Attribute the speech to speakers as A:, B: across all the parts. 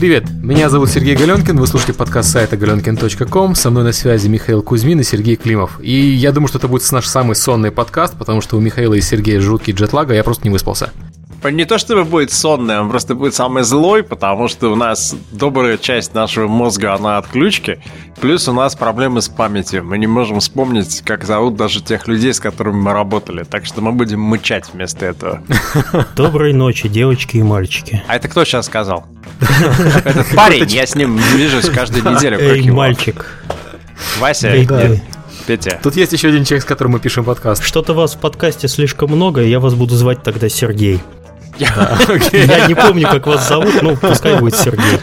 A: Привет, меня зовут Сергей Галенкин, вы слушаете подкаст сайта galenkin.com, со мной на связи Михаил Кузьмин и Сергей Климов. И я думаю, что это будет наш самый сонный подкаст, потому что у Михаила и Сергея жуткий джетлага, я просто не выспался.
B: Не то чтобы будет сонный, он просто будет самый злой, потому что у нас добрая часть нашего мозга, она отключки. Плюс у нас проблемы с памятью. Мы не можем вспомнить, как зовут даже тех людей, с которыми мы работали. Так что мы будем мычать вместо этого.
C: Доброй ночи, девочки и мальчики.
B: А это кто сейчас сказал? Этот парень, я с ним движусь каждую неделю.
C: Эй, мальчик.
B: Вася, Петя.
A: Тут есть еще один человек, с которым мы пишем подкаст.
C: Что-то вас в подкасте слишком много, я вас буду звать тогда Сергей. Я не помню, как вас зовут, но пускай будет Сергей.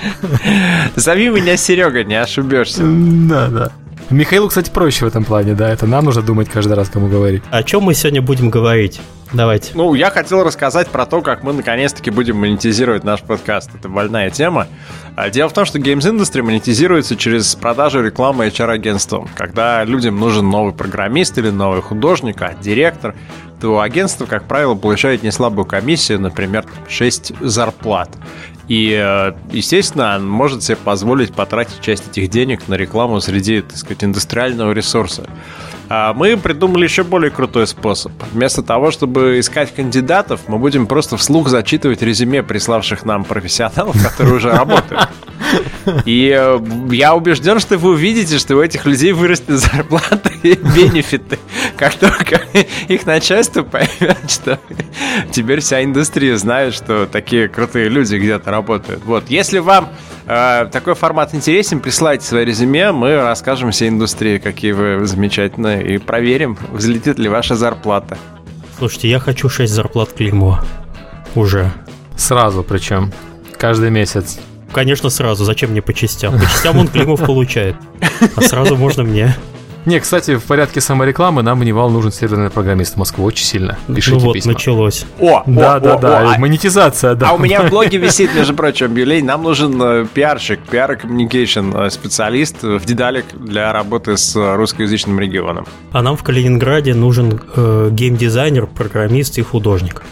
B: Зови меня Серега, не ошибешься.
A: Да, да. Михаилу, кстати, проще в этом плане, да, это нам нужно думать каждый раз, кому говорить.
C: О чем мы сегодня будем говорить? Давайте.
B: Ну, я хотел рассказать про то, как мы наконец-таки будем монетизировать наш подкаст. Это больная тема. А, дело в том, что Games Industry монетизируется через продажу рекламы HR-агентством. Когда людям нужен новый программист или новый художник, а директор, то агентство, как правило, получает неслабую комиссию, например, 6 зарплат. И, э, естественно, он может себе позволить потратить часть этих денег на рекламу среди, так сказать, индустриального ресурса. А мы придумали еще более крутой способ. Вместо того, чтобы искать кандидатов, мы будем просто вслух зачитывать резюме приславших нам профессионалов, которые уже работают. И э, я убежден, что вы увидите, что у этих людей вырастет зарплата и бенефиты. Как только их начальство поймет, что теперь вся индустрия знает, что такие крутые люди где-то работают. Вот, если вам такой формат интересен, присылайте свои резюме, мы расскажем всей индустрии, какие вы замечательные, и проверим, взлетит ли ваша зарплата.
C: Слушайте, я хочу 6 зарплат Климова. Уже.
A: Сразу причем. Каждый месяц.
C: Конечно, сразу. Зачем мне по частям? По частям он Климов получает. А сразу можно мне.
A: Не, кстати, в порядке саморекламы нам Нивал нужен серверный программист в Москву очень сильно.
C: Пишите ну вот, письма. началось.
B: О,
A: да,
B: о,
A: да,
B: о,
A: да,
B: о,
A: монетизация, да.
B: А у меня в блоге висит, между прочим, объявление. Нам нужен э, пиарщик, PR communication э, специалист в Дедалик для работы с русскоязычным регионом.
C: А нам в Калининграде нужен э, геймдизайнер, программист и художник.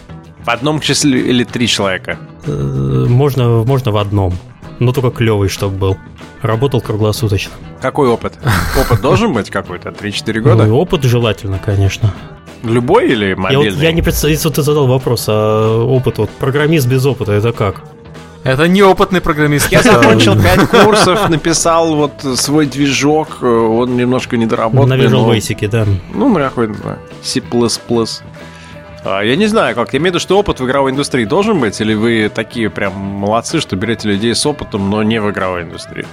B: В одном числе или три человека?
C: Э, можно, можно в одном. Но только клевый, чтобы был. Работал круглосуточно.
B: Какой опыт? Опыт должен быть какой-то? 3-4 года?
C: Ну, опыт желательно, конечно.
B: Любой или мобильный?
C: Я, вот, я не представляю, если ты задал вопрос, а опыт, вот программист без опыта, это как?
A: Это неопытный программист.
B: Я закончил 5 курсов, написал вот свой движок, он немножко недоработанный.
C: На Visual Basic, да.
B: Ну, на какой-то C++. А, я не знаю, как. Я имею в виду, что опыт в игровой индустрии должен быть, или вы такие прям молодцы, что берете людей с опытом, но не в игровой индустрии?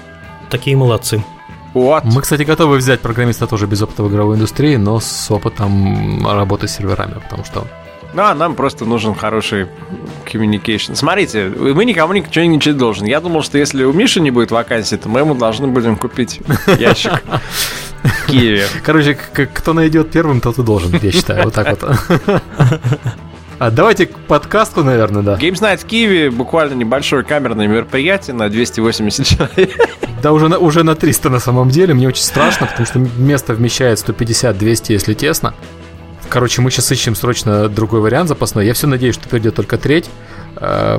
C: Такие молодцы.
A: Вот. Мы, кстати, готовы взять программиста тоже без опыта в игровой индустрии, но с опытом работы с серверами, потому что
B: ну, а нам просто нужен хороший communication. Смотрите, мы никому ничего не должен. Я думал, что если у Миши не будет вакансии, то мы ему должны будем купить ящик в Киеве.
A: Короче, кто найдет первым, тот и должен, я считаю. Вот так вот. А давайте к подкасту, наверное, да.
B: Games Night в Киеве буквально небольшое камерное мероприятие на 280 человек.
A: Да, уже на, уже на 300 на самом деле. Мне очень страшно, потому что место вмещает 150-200, если тесно. Короче, мы сейчас ищем срочно другой вариант запасной. Я все надеюсь, что придет только треть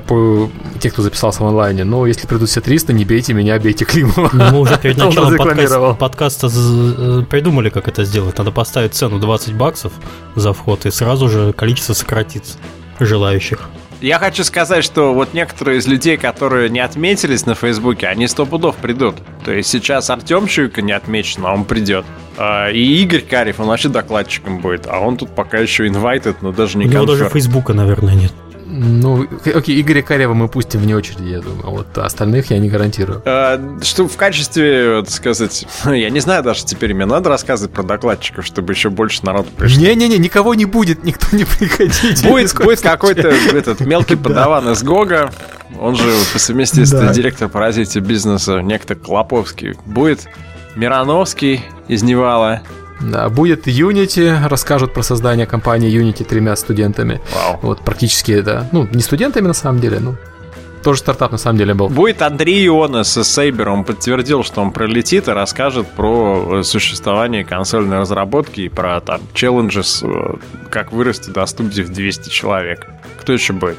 A: по тех, кто записался в онлайне. Но если придут все 300, не бейте меня, бейте Климова.
C: Ну, мы уже перед началом подкаста, подкаста э, придумали, как это сделать. Надо поставить цену 20 баксов за вход, и сразу же количество сократится желающих.
B: Я хочу сказать, что вот некоторые из людей, которые не отметились на Фейсбуке, они сто пудов придут. То есть сейчас Артем Чуйка не отмечен, а он придет. А, и Игорь Карев, он вообще докладчиком будет, а он тут пока еще инвайтед, но даже не У
C: него даже Фейсбука, наверное, нет.
A: Ну, окей, Игоря Карева мы пустим вне очереди, я думаю. А вот остальных я не гарантирую.
B: А, что в качестве, вот сказать, я не знаю даже теперь, мне надо рассказывать про докладчиков, чтобы еще больше народу пришло.
A: Не-не-не, никого не будет, никто не приходит.
B: Будет, будет какой-то этот мелкий подаван из Гога, он же по совместительству директор по развитию бизнеса, некто Клоповский. Будет Мирановский из Невала,
A: будет Unity, расскажут про создание компании Unity тремя студентами.
B: Вау.
A: Вот практически, да. Ну, не студентами на самом деле, ну, тоже стартап на самом деле был.
B: Будет Андрей Ионас из Saber, он подтвердил, что он пролетит и расскажет про э, существование консольной разработки и про там challenges, э, как вырасти до студии в 200 человек. Кто еще будет?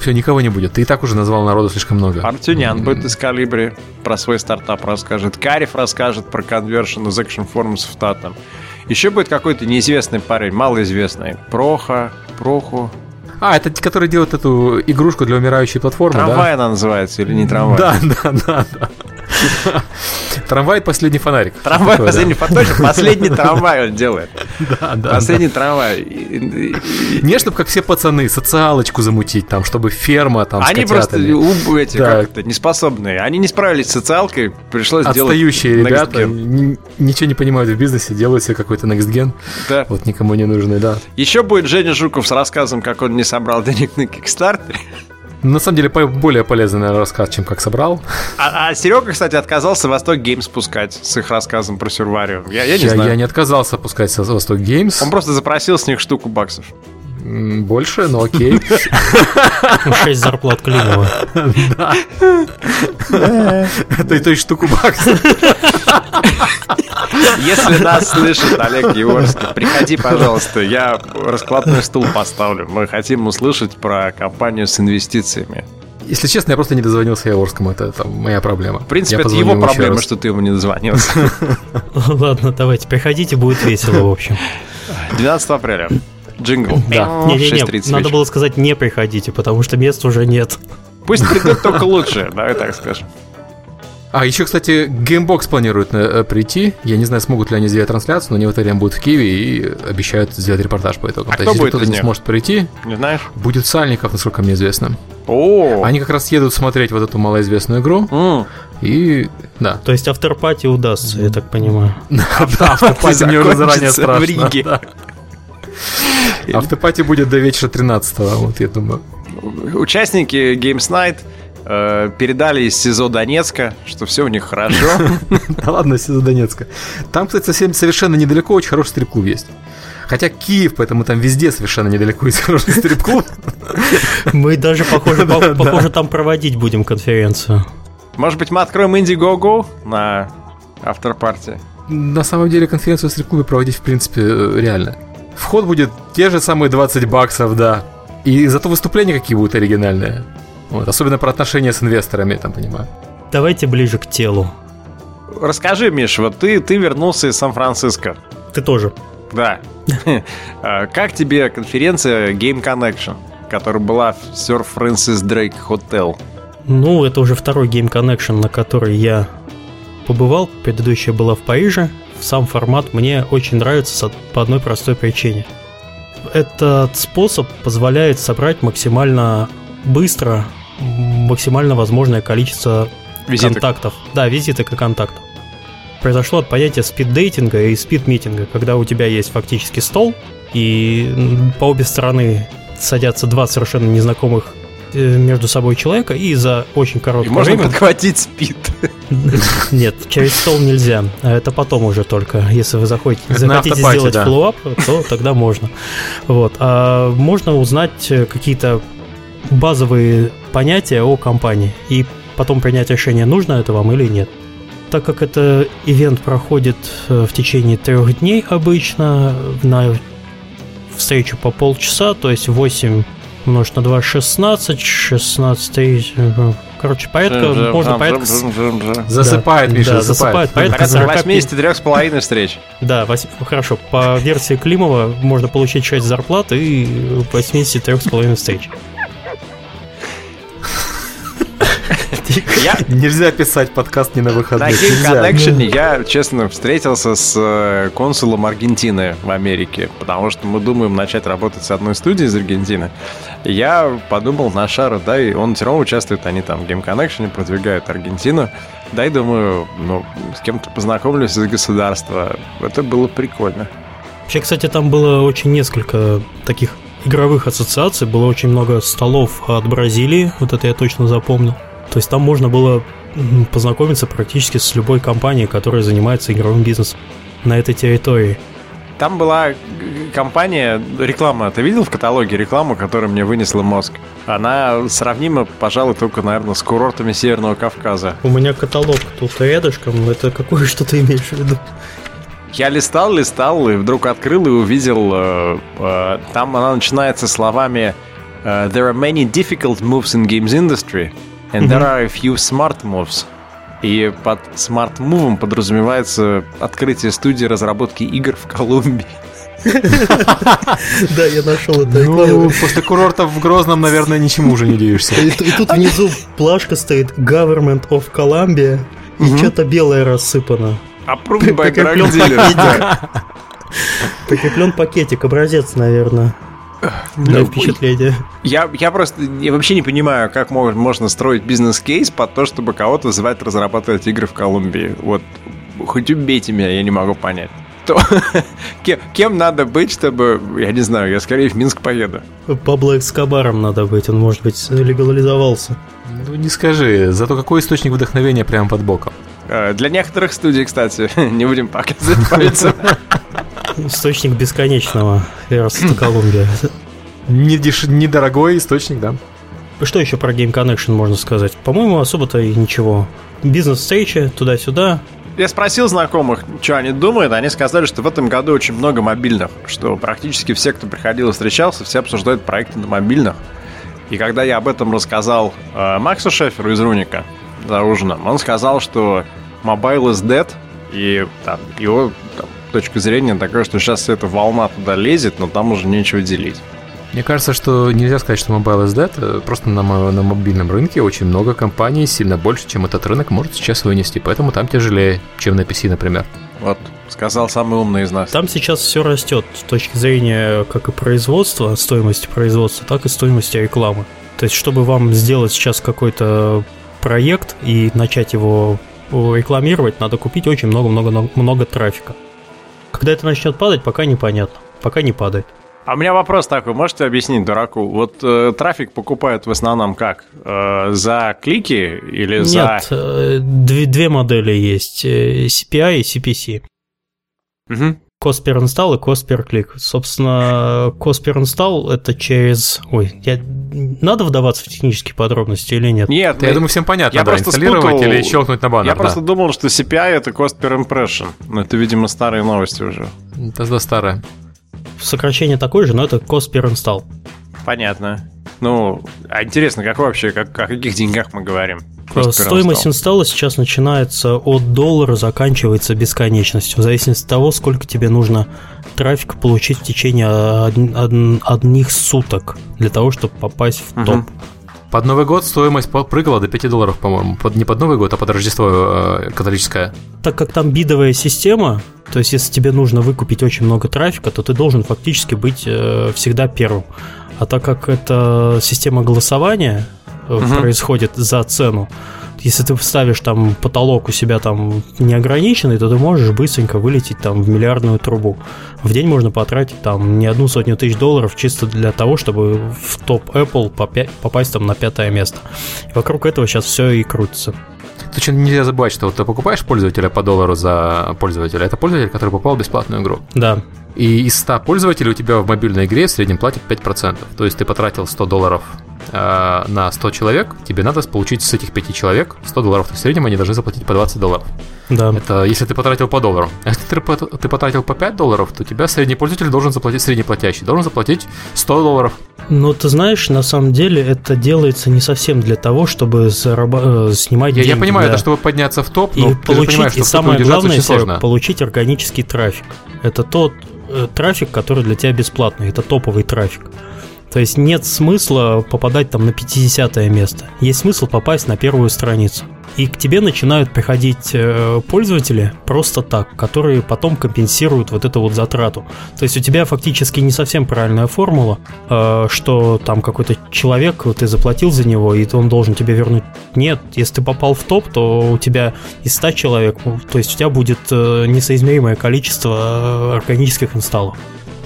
A: Все, никого не будет. Ты и так уже назвал народу слишком много.
B: Артюнян будет из Калибри про свой стартап расскажет. Кариф расскажет про conversion из Action Forms в Татам. Еще будет какой-то неизвестный парень, малоизвестный. Проха, Проху.
A: А, это который делает эту игрушку для умирающей платформы,
B: Трамвай
A: да?
B: она называется или не трамвай?
A: Да, да, да, да. Трамвай последний фонарик.
B: Трамвай последний фонарик, последний трамвай он делает.
A: Да, да.
B: Последний трамвай.
A: Не, чтобы как все пацаны, социалочку замутить, там, чтобы ферма там
B: Они просто эти, да. как это, неспособные. Они не справились с социалкой, пришлось
A: Отстающие делать ребята, ничего не понимают в бизнесе, делают себе какой-то next. Да. Вот никому не нужный, да.
B: Еще будет Женя Жуков с рассказом, как он не собрал денег на Кикстартере.
A: На самом деле, более полезный наверное, рассказ, чем как собрал.
B: А, а Серега, кстати, отказался Восток Геймс пускать с их рассказом про Сюрвариум. Я, я не
A: я,
B: знаю.
A: Я не отказался пускать Восток Геймс.
B: Он просто запросил с них штуку баксов.
A: Больше, но окей.
C: Шесть зарплат Климова. Да.
A: Это и то штуку баксов.
B: Если нас слышит Олег Георгиевский, приходи, пожалуйста, я раскладной стул поставлю. Мы хотим услышать про компанию с инвестициями.
A: Если честно, я просто не дозвонился Яворскому, это, это моя проблема.
B: В принципе, это его проблема, что ты ему не дозвонился.
C: Ладно, давайте, приходите, будет весело, в общем.
B: 12 апреля. Джингл.
C: Да. Не-не-не, надо было сказать не приходите, потому что мест уже нет.
B: Пусть придут только лучше, давай так скажем.
A: А еще, кстати, Gamebox планирует э, прийти. Я не знаю, смогут ли они сделать трансляцию, но они в это время будут в Киеве и обещают сделать репортаж по итогам.
B: А То кто есть,
A: будет
B: если
A: кто-то не сможет прийти,
B: не знаешь?
A: будет Сальников, насколько мне известно.
B: О,
A: они как раз едут смотреть вот эту малоизвестную игру.
B: Mm.
A: И да.
C: То есть авторпати удастся, я так понимаю.
A: Автопати мне уже заранее страшно. В Риге. Автопати будет до вечера 13 вот я думаю.
B: Участники Games Night э, передали из СИЗО Донецка, что все у них хорошо.
A: Да ладно, СИЗО Донецка. Там, кстати, совсем совершенно недалеко очень хороший стрип-клуб есть. Хотя Киев, поэтому там везде совершенно недалеко есть хороший стрип-клуб.
C: Мы даже, похоже, похоже, там проводить будем конференцию.
B: Может быть, мы откроем Indiegogo на автор-партии?
A: На самом деле конференцию в стрип-клубе проводить, в принципе, э, реально. Вход будет те же самые 20 баксов, да. И зато выступления какие будут оригинальные. Вот, особенно про отношения с инвесторами, там, понимаю.
C: Давайте ближе к телу.
B: Расскажи, Миш, вот ты, ты вернулся из Сан-Франциско.
C: Ты тоже.
B: Да. А, как тебе конференция Game Connection, которая была в Sir Francis Drake Hotel?
C: Ну, это уже второй Game Connection, на который я побывал. Предыдущая была в Париже. Сам формат мне очень нравится по одной простой причине. Этот способ позволяет собрать максимально быстро максимально возможное количество визиток. контактов. Да, визиток и контактов. Произошло от понятия спид-дейтинга и спид-митинга, когда у тебя есть фактически стол, и по обе стороны садятся два совершенно незнакомых между собой человека, и за очень короткое и
B: можно
C: время...
B: подхватить спид.
C: Нет, через стол нельзя. А это потом уже только. Если вы заходите, захотите сделать да. то тогда можно. Вот. А можно узнать э, какие-то базовые понятия о компании и потом принять решение, нужно это вам или нет. Так как это ивент проходит э, в течение трех дней обычно, на встречу по полчаса, то есть 8 умножить на 2, 16, 16, короче, порядка, жим, можно жим, порядка... Жим,
A: жим, жим. Засыпает, да, Миша,
C: да, засыпает. Порядка
B: 40... 83,5 встреч.
C: Да, 8... хорошо, по версии Климова можно получить часть зарплаты и 83,5 встреч.
A: Я... Нельзя писать подкаст не на выходных.
B: На Game Connection я, честно, встретился с э, консулом Аргентины в Америке, потому что мы думаем начать работать с одной студией из Аргентины. Я подумал на Шара, да, и он все равно участвует, они там в Game Connection продвигают Аргентину. Да, и думаю, ну, с кем-то познакомлюсь из государства. Это было прикольно.
C: Вообще, кстати, там было очень несколько таких игровых ассоциаций, было очень много столов от Бразилии, вот это я точно запомнил. То есть там можно было познакомиться практически с любой компанией, которая занимается игровым бизнесом на этой территории.
B: Там была компания, реклама, ты видел в каталоге рекламу, которая мне вынесла мозг? Она сравнима, пожалуй, только, наверное, с курортами Северного Кавказа.
C: У меня каталог тут рядышком, это какое что ты имеешь в виду?
B: Я листал, листал, и вдруг открыл и увидел, э, э, там она начинается словами uh, there are many difficult moves in games industry, and there are a few smart moves. И под смарт-мувом подразумевается открытие студии разработки игр в Колумбии.
C: Да, я нашел это.
A: Ну, после курорта в Грозном, наверное, ничему уже не удивишься.
C: И, тут внизу плашка стоит Government of Columbia, и что-то белое рассыпано.
B: Approved by.
C: Прикреплен пакетик, образец, наверное, для
B: Ну,
C: впечатления.
B: Я, я просто я вообще не понимаю, как мо- можно строить бизнес-кейс под то, чтобы кого-то звать разрабатывать игры в Колумбии. Вот хоть убейте меня, я не могу понять. То, кем, кем надо быть, чтобы, я не знаю, я скорее в Минск поеду.
C: Пабло Эскобаром надо быть, он, может быть, легализовался.
A: Ну, не скажи. Зато какой источник вдохновения прямо под боком.
B: Э, Для некоторых студий, кстати, не будем показывать пальцем.
C: Источник бесконечного Эрста Колумбия.
A: Не деш... Недорогой источник, да.
C: Что еще про Game Connection можно сказать? По-моему, особо-то и ничего. Бизнес-встречи, туда-сюда.
B: Я спросил знакомых, что они думают. Они сказали, что в этом году очень много мобильных. Что практически все, кто приходил и встречался, все обсуждают проекты на мобильных. И когда я об этом рассказал э, Максу Шеферу из Руника за ужином, он сказал, что mobile is dead. И там, его там, точка зрения такая, что сейчас эта волна туда лезет, но там уже нечего делить.
A: Мне кажется, что нельзя сказать, что Mobile is dead. э, Просто на, на мобильном рынке очень много компаний, сильно больше, чем этот рынок может сейчас вынести. Поэтому там тяжелее, чем на PC, например.
B: Вот, сказал самый умный из нас.
C: Там сейчас все растет с точки зрения как и производства, стоимости производства, так и стоимости рекламы. То есть, чтобы вам сделать сейчас какой-то проект и начать его рекламировать, надо купить очень много-много много трафика. Когда это начнет падать, пока непонятно. Пока не падает.
B: А у меня вопрос такой, можете объяснить дураку? Вот э, трафик покупают в основном как? Э, за клики или за...
C: Нет, э, две, две модели есть, э, CPI и CPC.
B: Мгм.
C: Cost per install и cost per click. Собственно, cost per install это через... Ой, я... надо вдаваться в технические подробности или нет?
B: Нет,
A: Да, я думаю, всем понятно,
B: я
A: да,
B: просто
A: инсталлировать
B: спутал-
A: или щелкнуть на баннер.
B: я
A: да.
B: просто думал, что CPI это cost per impression. Но это, видимо, старые новости уже.
A: Это да, старое.
C: Сокращение такое же, но это cost per install.
B: Понятно. Ну, а интересно, как вообще, как, о каких деньгах мы говорим? Per
C: Стоимость инсталла сейчас начинается от доллара, заканчивается бесконечностью, в зависимости от того, сколько тебе нужно трафика получить в течение од- од- одних суток для того, чтобы попасть в топ.
A: Под Новый год стоимость прыгала до 5 долларов, по-моему. Под, не под Новый год, а под Рождество э, католическое.
C: Так как там бидовая система, то есть если тебе нужно выкупить очень много трафика, то ты должен фактически быть э, всегда первым. А так как это система голосования
B: Мгм.
C: происходит за цену, если ты ставишь там потолок у себя там неограниченный, то ты можешь быстренько вылететь там в миллиардную трубу. В день можно потратить там не одну сотню тысяч долларов чисто для того, чтобы в топ Apple попасть там на пятое место. И вокруг этого сейчас все и крутится.
A: Тут что нельзя забывать, что вот ты покупаешь пользователя по доллару за пользователя. Это пользователь, который попал в бесплатную игру.
C: Да,
A: И из 100 пользователей у тебя в мобильной игре в среднем платят 5%. То есть ты потратил 100 долларов э, на 100 человек, тебе надо получить с этих 5 человек 100 долларов. То есть в среднем они должны заплатить по 20 долларов.
C: да.
A: Это если ты потратил по доллару. А если ты, ты потратил по 5 долларов, то тебя средний пользователь должен заплатить, средний платящий, должен заплатить 100 долларов.
C: Но ты знаешь, на самом деле это делается не совсем для того, чтобы зараба- э, снимать
A: Я, я
C: деньги,
A: понимаю,
C: да.
A: это чтобы подняться в топ,
C: и
A: но
C: получить,
A: понимаешь, что
C: и самое главное,
A: очень сложно.
C: получить органический трафик. Это тот э, трафик, который для тебя бесплатный, это топовый трафик. То есть нет смысла попадать там на 50 место. Есть смысл попасть на первую страницу. И к тебе начинают приходить э, пользователи просто так, которые потом компенсируют вот эту вот затрату. То есть у тебя фактически не совсем правильная формула, э, что там какой-то человек, ты заплатил за него, и он должен тебе вернуть. Нет, если ты попал в топ, то у тебя из 100 человек, то есть у тебя будет э, несоизмеримое количество органических инсталлов.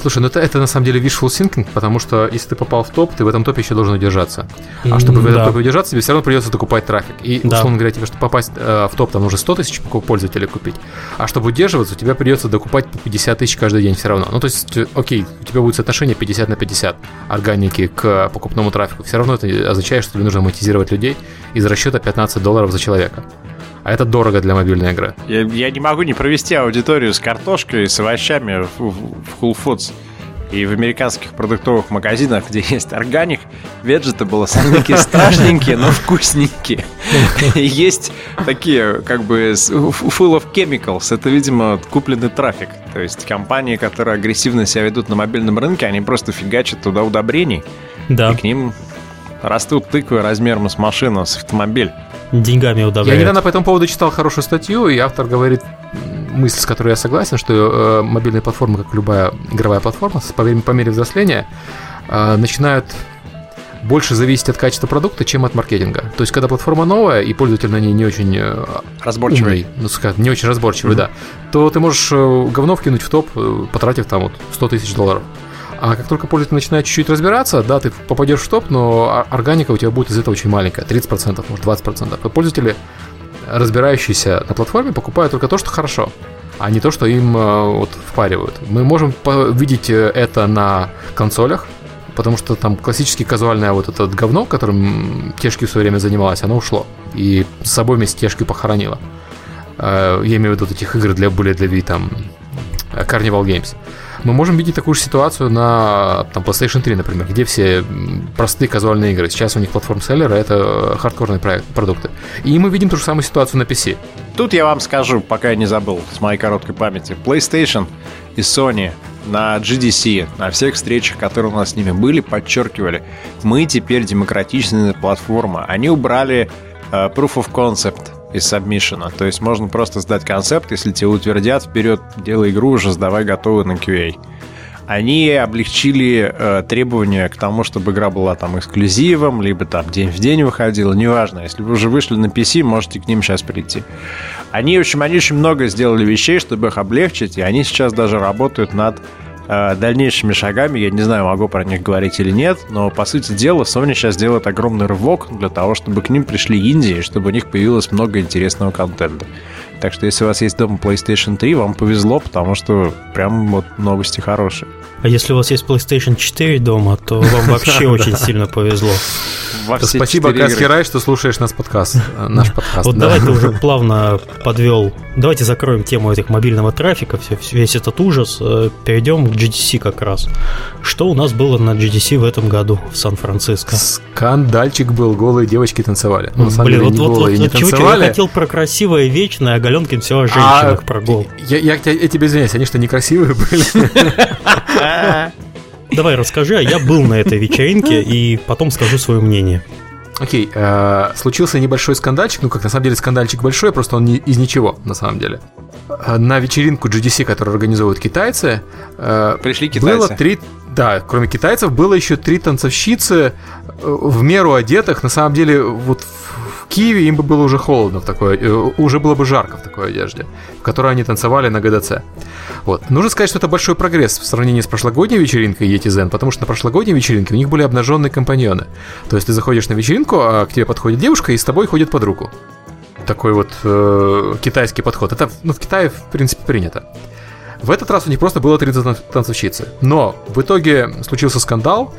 A: Слушай, ну это, это на самом деле wishful thinking, потому что если ты попал в топ, ты в этом топе еще должен удержаться. А чтобы в этом
C: Да.
A: топе удержаться, тебе все равно придется докупать трафик. И,
C: Да.
A: условно говоря, тебе, чтобы попасть э, в топ, там нужно 100 тысяч пользователей купить. А чтобы удерживаться, у тебя придется докупать по 50 тысяч каждый день все равно. Ну, то есть, э, окей, у тебя будет соотношение 50 на 50 органики к покупному трафику. Все равно это означает, что тебе нужно монетизировать людей из расчета 15 долларов за человека. А это дорого для мобильной игры.
B: Я, я не могу не провести аудиторию с картошкой и с овощами в, в- в Whole Foods. И в американских продуктовых магазинах, где есть органик, было такие страшненькие, но вкусненькие. Есть такие, как бы, full of chemicals. Это, видимо, купленный трафик. То есть компании, которые агрессивно себя ведут на мобильном рынке, они просто фигачат туда удобрений. Да. И к ним растут тыквы размером с машину, с автомобиль.
C: Деньгами удобряют.
A: Я недавно по этому поводу читал хорошую статью, и автор говорит мысль, с которой я согласен, что э, мобильные платформы, как любая игровая платформа, по, по мере взросления э, начинают больше зависеть от качества продукта, чем от маркетинга. То есть, когда платформа новая и пользователь на ней не очень э, разборчивый, умный, ну, сказать, не очень разборчивый, mm-hmm. да, то ты можешь э, говно вкинуть в топ, э, потратив там вот 100 тысяч долларов. А как только пользователь начинает чуть-чуть разбираться, да, ты попадешь в топ, но органика у тебя будет из этого очень маленькая, 30%, может 20%. И пользователи, разбирающиеся на платформе, покупают только то, что хорошо, а не то, что им вот впаривают. Мы можем видеть это на консолях, потому что там классически казуальное вот это говно, которым Тешки в свое время занималась, оно ушло. И с собой вместе Тешки похоронила. Э, я имею в виду этих игр для более для там Carnival Games. Мы можем видеть такую же ситуацию на там, PlayStation 3, например, где все простые казуальные игры. Сейчас у них платформ селлера это хардкорные продукты. И мы видим ту же самую ситуацию на PC.
B: Тут я вам скажу, пока я не забыл, с моей короткой памяти. PlayStation и Sony на GDC, на всех встречах, которые у нас с ними были, подчеркивали, мы теперь демократичная платформа. Они убрали uh, Proof of Concept из сабмишена. То есть можно просто сдать концепт, если тебе утвердят, вперед, делай игру уже, сдавай готовую на QA. Они облегчили э, требования к тому, чтобы игра была там эксклюзивом, либо там день в день выходила, неважно. Если вы уже вышли на PC, можете к ним сейчас прийти. Они, в общем, они очень много сделали вещей, чтобы их облегчить, и они сейчас даже работают над дальнейшими шагами. Я не знаю, могу про них говорить или нет, но, по сути дела, Sony сейчас делает огромный рывок для того, чтобы к ним пришли Индии, чтобы у них появилось много интересного контента. Так что если у вас есть дома PlayStation 3, вам повезло, потому что прям вот новости хорошие.
C: А если у вас есть PlayStation 4 дома, то вам вообще очень сильно повезло.
A: Спасибо, Каскирай, что слушаешь нас подкаст, э, наш подкаст.
C: Вот давай ты уже плавно подвел. Давайте закроем тему этих мобильного трафика, весь этот ужас. Э, перейдем к GDC как раз. Что у нас было на GDC в этом году в Сан-Франциско?
A: Скандальчик был, голые девочки танцевали.
C: Ну, Блин, вот, вот, вот, не чего я хотел про красивое вечное, а Галенкин все о женщинах а, про гол.
A: Я, я, я, я тебе извиняюсь, они что, некрасивые были?
C: Давай расскажи, а я был на этой вечеринке и потом скажу свое мнение.
A: Окей, э, случился небольшой скандальчик, ну как на самом деле скандальчик большой, просто он не, из ничего на самом деле. Э, на вечеринку GDC, которую организовывают китайцы,
B: э, пришли китайцы.
A: Было три, да, кроме китайцев было еще три танцовщицы в меру одетых. На самом деле, вот Киеве им бы было уже холодно в такой, э, уже было бы жарко в такой одежде, в которой они танцевали на ГДЦ. Вот. Нужно сказать, что это большой прогресс в сравнении с прошлогодней вечеринкой Yeti потому что на прошлогодней вечеринке у них были обнаженные компаньоны. То есть ты заходишь на вечеринку, а к тебе подходит девушка и с тобой ходит под руку. Такой вот э, китайский подход. Это ну, в Китае, в принципе, принято. В этот раз у них просто было три танцовщицы. Но в итоге случился скандал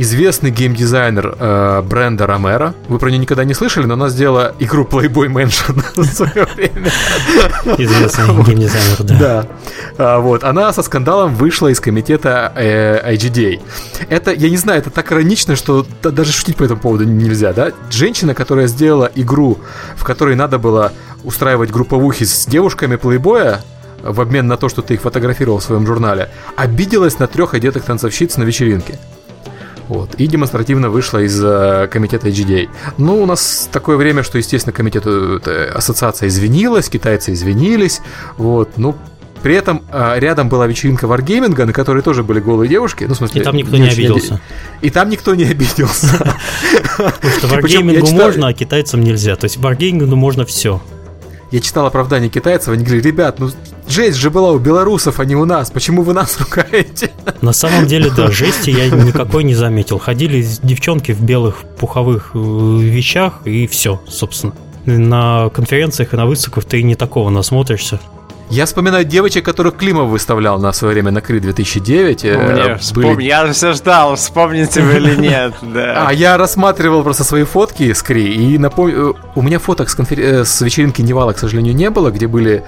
A: известный геймдизайнер э, бренда Ромеро. Вы про нее никогда не слышали, но она сделала игру Playboy Mansion в свое время.
C: Известный геймдизайнер, да.
A: Да. А, вот. Она со скандалом вышла из комитета э, IGDA. Это, я не знаю, это так иронично, что даже шутить по этому поводу нельзя, да? Женщина, которая сделала игру, в которой надо было устраивать групповухи с девушками плейбоя, в обмен на то, что ты их фотографировал в своем журнале, обиделась на трех одетых танцовщиц на вечеринке. Вот. И демонстративно вышла из э, комитета HDA. Ну, у нас такое время, что, естественно, комитет, э, ассоциация извинилась, китайцы извинились. Вот. Ну, при этом э, рядом была вечеринка Wargaming, на которой тоже были голые девушки. Ну, в
C: смысле, и там никто не, обиделся. Оби...
A: И там никто не обиделся.
C: Потому что Wargaming можно, а китайцам нельзя. То есть Wargaming можно все.
A: Я читал оправдание китайцев, они говорили, ребят, ну жесть же была у белорусов, а не у нас, почему вы нас ругаете?
C: На самом деле, да, жести я никакой не заметил. Ходили девчонки в белых пуховых э, вещах и все, собственно. На конференциях и на выставках ты не такого насмотришься.
A: Я вспоминаю девочек, которых Климов выставлял на свое время на Кри 2009.
B: Мне э, вспом... были... Я все ждал, вспомните вы или нет.
A: Да. А я рассматривал просто свои фотки с Кри, и напомню, э, у меня фоток с, конфер... Э, с вечеринки Невала, к сожалению, не было, где были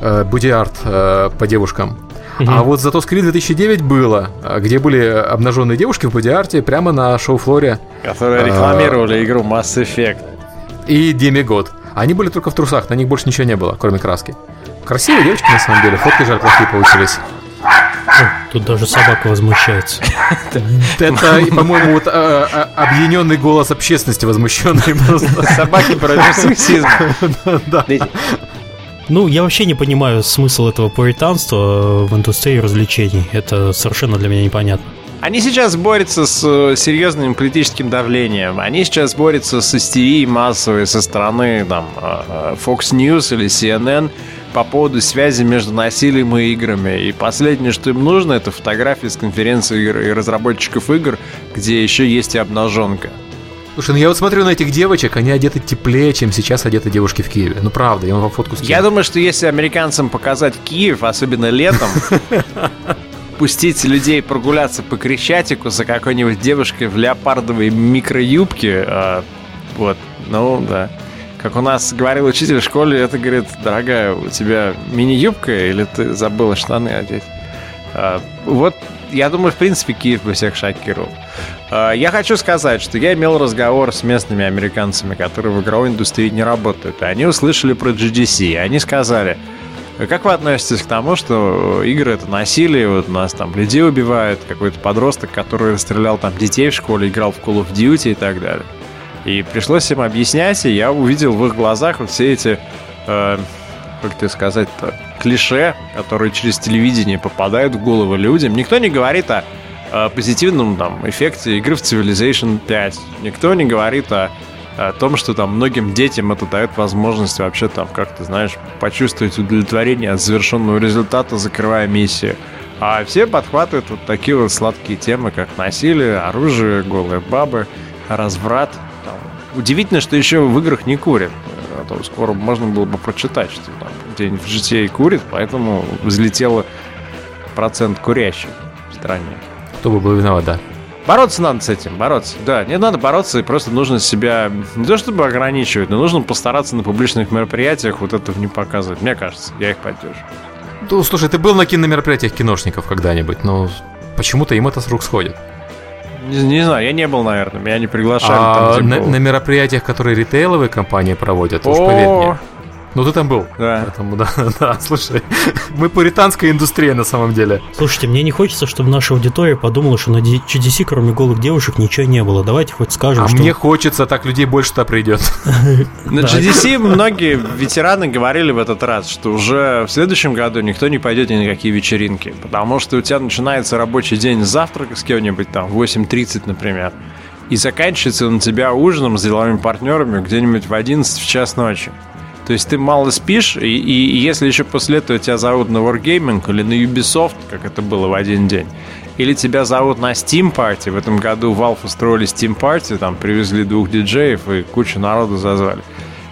A: э, буди-арт э, по девушкам. А вот зато Скрин 2009 было, где были обнаженные девушки в боди прямо на шоу-флоре.
B: Которые рекламировали игру Mass Effect.
A: И Демигод. Они были только в трусах, на них больше ничего не было, кроме краски. Красивые девочки, на самом деле, фотки жаль плохие получились.
C: Тут даже собака возмущается.
A: Это, по-моему, вот а, а, объединенный голос общественности возмущенный
B: Собаки против сексизма.
C: Да. Ну, я вообще не понимаю смысл этого пуританства в индустрии развлечений. Это совершенно для меня непонятно.
B: Они сейчас борются с э, серьезным политическим давлением. Они сейчас борются с истерией массовой со стороны там, Fox News или CNN по поводу связи между насилием и играми. И последнее, что им нужно, это фотографии с конференции игр и разработчиков игр, где еще есть и обнаженка.
A: Слушай, ну я вот смотрю на этих девочек, они одеты теплее, чем сейчас одеты девушки в Киеве. Ну правда, я вам фотку скину.
B: Я думаю, что если американцам показать Киев, особенно летом, пустить людей прогуляться по Крещатику за какой-нибудь девушкой в леопардовой микроюбке, э, вот, ну да. Как у нас говорил учитель в школе, это говорит, дорогая, у тебя мини-юбка или ты забыла штаны одеть? А, вот, я думаю, в принципе, Киев бы всех шокировал. А, я хочу сказать, что я имел разговор с местными американцами, которые в игровой индустрии не работают. Они услышали про GDC, и они сказали, как вы относитесь к тому, что игры это насилие, вот нас там людей убивают, какой-то подросток, который расстрелял там детей в школе, играл в Call of Duty и так далее. И пришлось им объяснять, и я увидел в их глазах вот все эти, э, как тебе сказать-то, клише, которые через телевидение попадают в головы людям. Никто не говорит о, о позитивном там, эффекте игры в Civilization 5. Никто не говорит о, о том, что там многим детям это дает возможность вообще там, как ты знаешь, почувствовать удовлетворение от завершенного результата, закрывая миссию. А все подхватывают вот такие вот сладкие темы, как насилие, оружие, голые бабы, разврат Удивительно, что еще в играх не курят. А то скоро можно было бы прочитать, что там где-нибудь в GTA курит, поэтому взлетел процент курящих в стране.
A: Кто бы был виноват, да.
B: Бороться надо с этим, бороться. Да, не надо бороться, и просто нужно себя не то чтобы ограничивать, но нужно постараться на публичных мероприятиях вот этого не показывать. Мне кажется, я их поддерживаю.
A: Ну, слушай, ты был на киномероприятиях киношников когда-нибудь, но почему-то им это с рук сходит.
B: Не, не знаю, я не был, наверное, меня не приглашали.
A: А там, на, на мероприятиях, которые ритейловые компании проводят, уж поверь мне. Ну ты там был.
B: Да.
A: Поэтому, да, да, слушай, мы пуританская индустрия на самом деле.
C: Слушайте, мне не хочется, чтобы наша аудитория подумала, что на GDC кроме голых девушек ничего не было. Давайте хоть скажем,
A: а
C: что...
A: мне хочется, так людей больше-то придет.
B: На GDC многие ветераны говорили в этот раз, что уже в следующем году никто не пойдет ни на какие вечеринки, потому что у тебя начинается рабочий день завтрака с кем-нибудь там в 8.30, например, и заканчивается он у тебя ужином с деловыми партнерами где-нибудь в 11 в час ночи. То есть ты мало спишь, и, и, если еще после этого тебя зовут на Wargaming или на Ubisoft, как это было в один день, или тебя зовут на Steam Party, в этом году Valve устроили Steam Party, там привезли двух диджеев и кучу народу зазвали.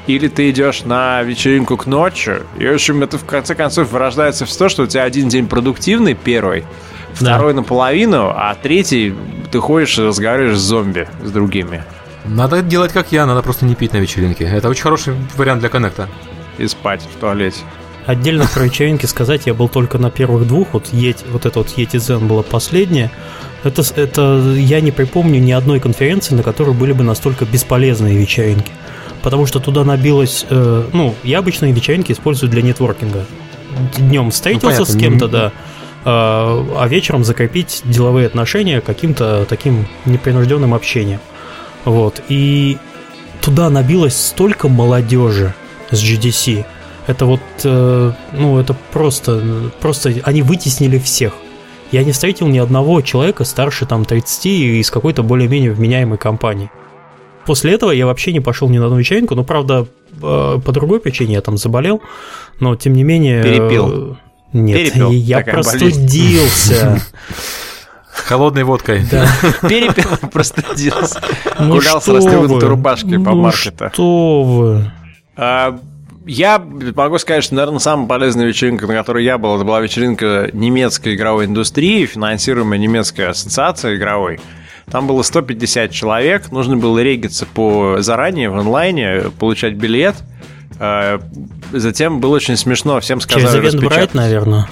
B: Или ты идешь на вечеринку к ночи, и, в общем, это в конце концов вырождается в то, что у тебя один день продуктивный, первый, второй да. наполовину, а третий ты ходишь и разговариваешь с зомби, с другими.
A: Надо делать как я, надо просто не пить на вечеринке. Это очень хороший вариант для коннекта.
B: И спать в туалете.
C: Отдельно про вечеринки сказать, я был только на первых двух, вот, Yeti, вот это вот Yeti Zen была последняя. Это, это я не припомню ни одной конференции, на которой были бы настолько бесполезные вечеринки. Потому что туда набилось, э, ну, я обычные вечеринки использую для нетворкинга. Днем встретился ну, с кем-то, да, а, а вечером закрепить деловые отношения каким-то таким непринужденным общением. Вот. И туда набилось столько молодежи с GDC. Это вот, э, ну, это просто, просто они вытеснили всех. Я не встретил ни одного человека старше там 30 из какой-то более-менее вменяемой компании. После этого я вообще не пошел ни на одну вечеринку, но, правда, э, по другой причине я там заболел, но, тем не менее...
B: Перепил.
C: Нет, Перепил, я простудился.
A: Холодной водкой.
B: Да. Перепил, простудился. Ну Гулял с расстегнутой рубашкой по ну маркету.
C: что вы.
B: А, я могу сказать, что, наверное, самая полезная вечеринка, на которой я был, это была вечеринка немецкой игровой индустрии, финансируемая немецкой ассоциацией игровой. Там было 150 человек, нужно было региться по заранее в онлайне, получать билет. А, затем было очень смешно, всем сказали
C: Через Eventbrite, наверное.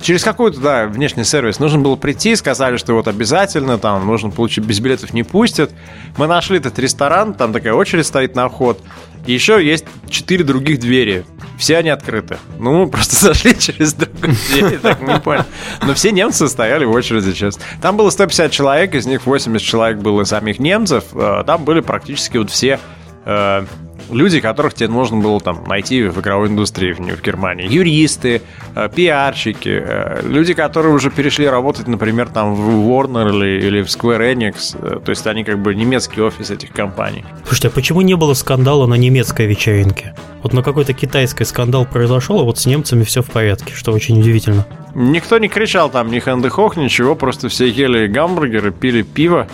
B: Через какой-то, да, внешний сервис нужно было прийти, сказали, что вот обязательно, там, нужно получить, без билетов не пустят. Мы нашли этот ресторан, там такая очередь стоит на вход. И еще есть четыре других двери. Все они открыты. Ну, мы просто зашли через другую дверь, так не понял. Но все немцы стояли в очереди сейчас. Там было 150 человек, из них 80 человек было самих немцев. Э, там были практически вот все э, люди, которых тебе нужно было там найти в игровой индустрии в, в Германии. Юристы, э, пиарщики, э, люди, которые уже перешли работать, например, там в Warner или, или в Square Enix. Э, то есть они как бы немецкий офис этих компаний.
C: Слушайте, а почему не было скандала на немецкой вечеринке? Вот на какой-то китайской скандал произошел, а вот с немцами все в порядке, что очень удивительно.
B: Никто не кричал там ни хэнды-хох, ничего, просто все ели гамбургеры, пили пиво.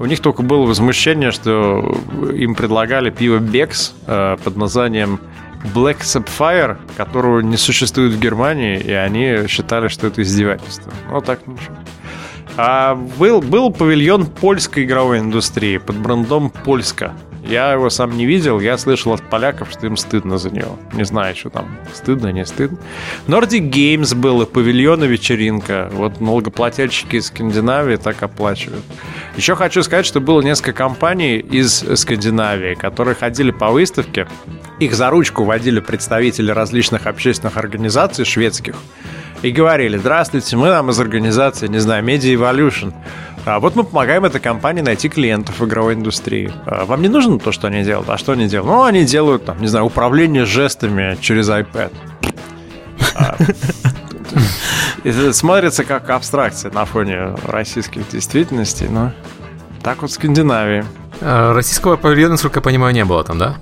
B: У них только было возмущение, что им предлагали пиво Бекс э, под названием Black Sapphire, которого не существует в Германии, и они считали, что это издевательство. Ну, так ничего. А был, был павильон польской игровой индустрии под брендом Польска. Я его сам не видел, я слышал от поляков, что им стыдно за него. Не знаю, что там, стыдно, не стыдно. Nordic Games было, павильон и вечеринка. Вот налогоплательщики из Скандинавии так оплачивают. Еще хочу сказать, что было несколько компаний из Скандинавии, которые ходили по выставке. Их за ручку водили представители различных общественных организаций шведских и говорили, здравствуйте, мы там из организации, не знаю, Media Evolution. А вот мы помогаем этой компании найти клиентов в игровой индустрии. А вам не нужно то, что они делают? А что они делают? Ну, они делают, там, не знаю, управление жестами через iPad. А, это смотрится как абстракция на фоне российских действительностей, но так вот в Скандинавии.
A: А, российского павильона, насколько я понимаю, не было там, да?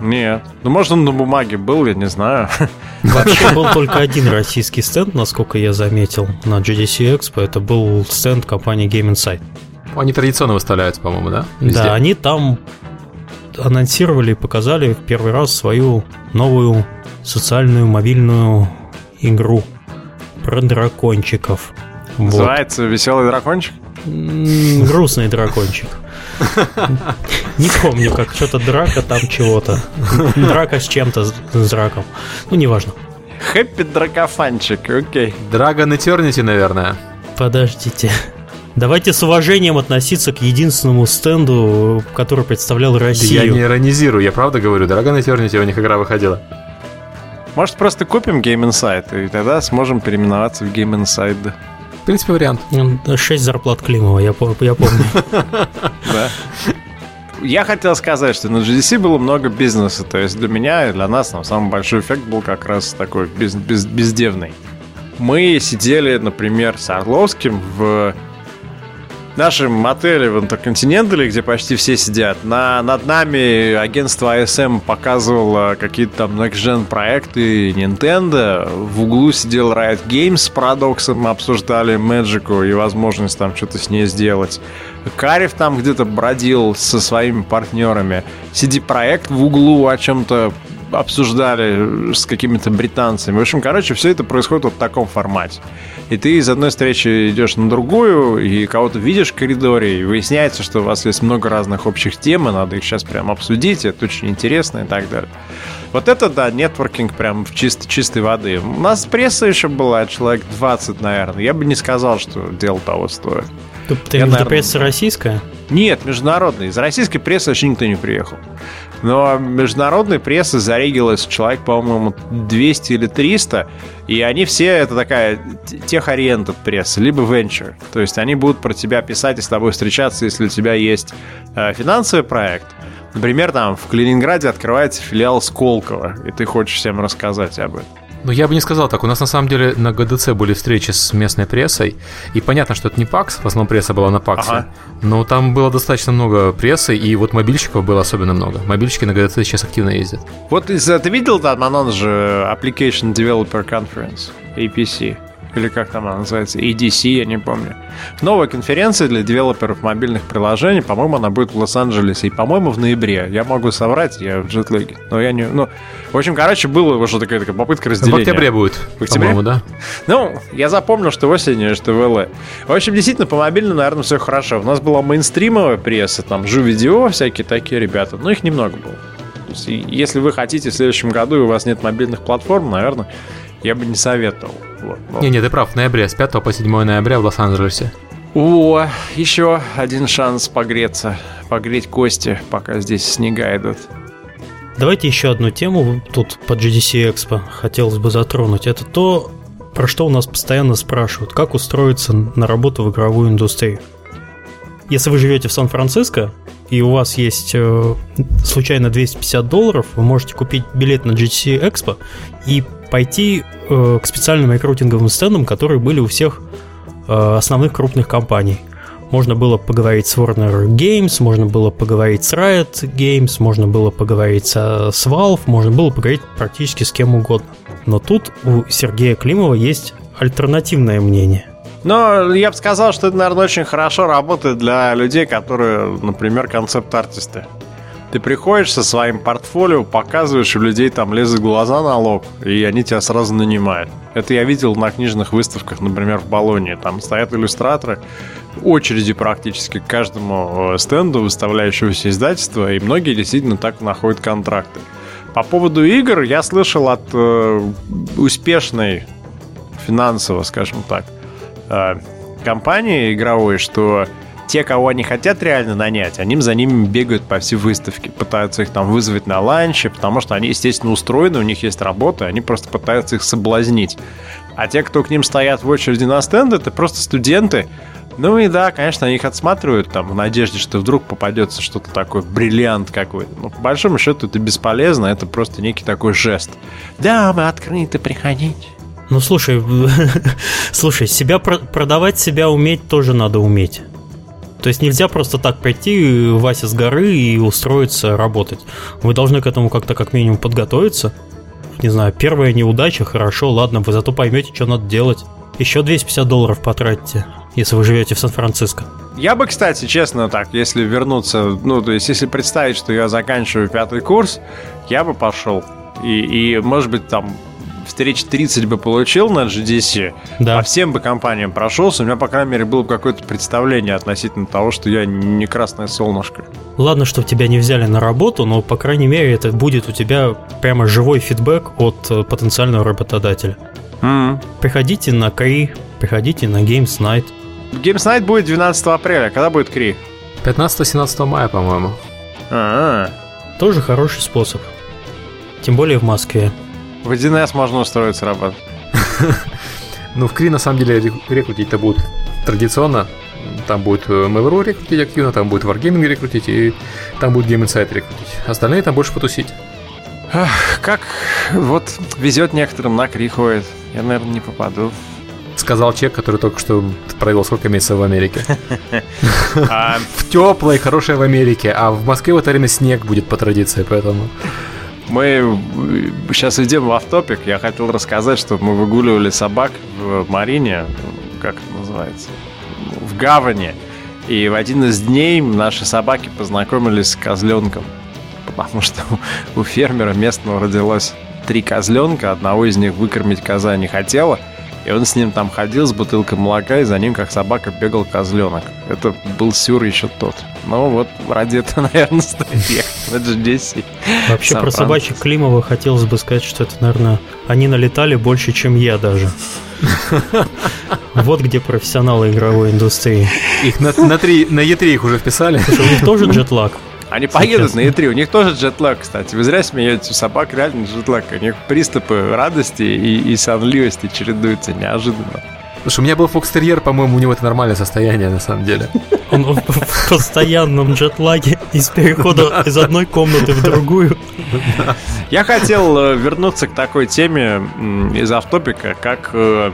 B: Нет. Ну, может, он на бумаге был, я не знаю.
C: Вообще был только один российский стенд, насколько я заметил, на GDC Expo. Это был стенд компании Game Insight.
A: Они традиционно выставляются, по-моему, да?
C: Везде. Да, они там анонсировали и показали в первый раз свою новую социальную мобильную игру про дракончиков.
B: Называется вот. «Веселый дракончик»?
C: Грустный дракончик. Не помню, как что-то драка там чего-то. Драка с чем-то, с драком. Ну, неважно.
B: Хэппи дракофанчик, окей.
A: Dragon Eternity, наверное.
C: Подождите. Давайте с уважением относиться к единственному стенду, который представлял Россию.
A: Я не иронизирую, я правда говорю, Dragon Eternity у них игра выходила.
B: Может, просто купим Game Insight, и тогда сможем переименоваться в Game Insight
A: принципе, вариант.
C: 6 зарплат Климова, я, я помню.
B: Да. Я хотел сказать, что на GDC было много бизнеса. То есть для меня и для нас там самый большой эффект был как раз такой без, без, бездевный. Мы сидели, например, с Орловским в нашем отеле в Интерконтинентале, где почти все сидят, на, над нами агентство ASM показывало какие-то там next-gen проекты Nintendo. В углу сидел Riot Games с парадоксом, обсуждали Magic и возможность там что-то с ней сделать. Карев там где-то бродил со своими партнерами. CD Проект в углу о чем-то обсуждали с какими-то британцами. В общем, короче, все это происходит вот в таком формате. И ты из одной встречи идешь на другую, и кого-то видишь в коридоре, и выясняется, что у вас есть много разных общих тем, и надо их сейчас прям обсудить, это очень интересно и так далее. Вот это, да, нетворкинг прям в чисто, чистой воды. У нас пресса еще была, человек 20, наверное. Я бы не сказал, что дело того стоит.
C: Ты, ты наверное... пресса российская?
B: Нет, международная. Из российской прессы вообще никто не приехал. Но международной прессы зарегилось человек, по-моему, 200 или 300, и они все, это такая тех-ориентед пресса, либо venture. То есть они будут про тебя писать и с тобой встречаться, если у тебя есть э, финансовый проект. Например, там в Калининграде открывается филиал Сколково, и ты хочешь всем рассказать об этом.
A: Ну, я бы не сказал так. У нас на самом деле на ГДЦ были встречи с местной прессой. И понятно, что это не ПАКС, в основном пресса была на ПАКСе. Ага. Но там было достаточно много прессы, и вот мобильщиков было особенно много. Мобильщики на ГДЦ сейчас активно ездят.
B: Вот ты видел там анонс же Application Developer Conference, APC? Или как там она называется, EDC, я не помню. Новая конференция для девелоперов мобильных приложений, по-моему, она будет в Лос-Анджелесе, и, по-моему, в ноябре. Я могу соврать, я в джетлеге. Но я не... Ну, в общем, короче, было уже такая, такая попытка разделения.
A: В октябре будет, в октябре? по-моему, да?
B: Ну, я запомнил, что осенью, что в ЛА. В общем, действительно, по мобильному, наверное, все хорошо. У нас была мейнстримовая пресса, там, Жу-видео, всякие такие ребята, но их немного было. Если вы хотите в следующем году, и у вас нет мобильных платформ, наверное, я бы не советовал. Вот,
A: но... Не, не, ты прав, в ноябре, с 5 по 7 ноября в Лос-Анджелесе.
B: О, еще один шанс погреться, погреть кости, пока здесь снега идут.
C: Давайте еще одну тему тут по GDC Expo хотелось бы затронуть. Это то, про что у нас постоянно спрашивают, как устроиться на работу в игровую индустрию. Если вы живете в Сан-Франциско, и у вас есть э, случайно 250 долларов, вы можете купить билет на GDC Expo и пойти э, к специальным рекрутинговым стендам, которые были у всех э, основных крупных компаний. Можно было поговорить с Warner Games, можно было поговорить с Riot Games, можно было поговорить со, с Valve, можно было поговорить практически с кем угодно. Но тут у Сергея Климова есть альтернативное мнение.
B: Но я бы сказал, что это, наверное, очень хорошо работает для людей, которые, например, концепт-артисты. Ты приходишь со своим портфолио, показываешь, у людей там лезут глаза на лоб, и они тебя сразу нанимают. Это я видел на книжных выставках, например, в Болонии. Там стоят иллюстраторы, очереди практически к каждому э, стенду выставляющегося издательства, и многие действительно так находят контракты. По поводу игр я слышал от э, успешной финансово, скажем так, э, компании игровой, что те, кого они хотят реально нанять, они за ними бегают по всей выставке, пытаются их там вызвать на ланче, потому что они, естественно, устроены, у них есть работа, они просто пытаются их соблазнить. А те, кто к ним стоят в очереди на стенды, это просто студенты. Ну и да, конечно, они их отсматривают там в надежде, что вдруг попадется что-то такое, бриллиант какой-то. Но по большому счету это бесполезно, это просто некий такой жест. Да, мы открыты, приходить.
C: Ну слушай, слушай, себя продавать себя уметь тоже надо уметь. То есть нельзя просто так прийти, Вася с горы и устроиться работать. Вы должны к этому как-то как минимум подготовиться. Не знаю, первая неудача, хорошо, ладно, вы зато поймете, что надо делать. Еще 250 долларов потратите, если вы живете в Сан-Франциско.
B: Я бы, кстати, честно так, если вернуться, ну, то есть, если представить, что я заканчиваю пятый курс, я бы пошел. И, и может быть, там встреч 30 бы получил на GDC, да. по всем бы компаниям прошелся, у меня, по крайней мере, было бы какое-то представление относительно того, что я не красное солнышко.
C: Ладно, что тебя не взяли на работу, но, по крайней мере, это будет у тебя прямо живой фидбэк от э, потенциального работодателя. Mm. Приходите на Кри, приходите на Games Night.
B: Games Night будет 12 апреля. Когда будет Кри?
A: 15-17 мая, по-моему.
C: А-а-а. Тоже хороший способ. Тем более в Москве.
B: В 1С можно устроиться работать.
A: Ну, в Кри, на самом деле, рекрутить-то будут традиционно. Там будет э, Mail.ru рекрутить активно, там будет Wargaming рекрутить, и там будет Game Insight рекрутить. Остальные там больше потусить.
B: как вот везет некоторым на Кри ходит. Я, наверное, не попаду.
A: Сказал человек, который только что провел сколько месяцев в Америке. А в теплой, хорошей в Америке, а в Москве в это время снег будет по традиции, поэтому...
B: Мы сейчас идем в автопик. Я хотел рассказать, что мы выгуливали собак в Марине, как это называется, в Гавани. И в один из дней наши собаки познакомились с козленком. Потому что у фермера местного родилось три козленка, одного из них выкормить коза не хотела – и он с ним там ходил с бутылкой молока, и за ним, как собака, бегал козленок. Это был сюр еще тот. Ну вот, ради этого, наверное, стоит ехать на GDC.
C: Вообще про собачек Климова хотелось бы сказать, что это, наверное, они налетали больше, чем я даже. Вот где профессионалы игровой индустрии.
A: Их на, на, 3, на E3 их уже вписали.
C: Слушай, у них тоже джетлаг.
B: Они поедут на E3, у них тоже джетлаг, кстати. Вы зря смеетесь, у собак реально джетлаг. У них приступы радости и, и сонливости чередуются неожиданно.
A: Слушай, у меня был фокстерьер, по-моему, у него это нормальное состояние, на самом деле.
C: Он в постоянном джетлаге из перехода из одной комнаты в другую.
B: Я хотел э, вернуться к такой теме из автопика, как э,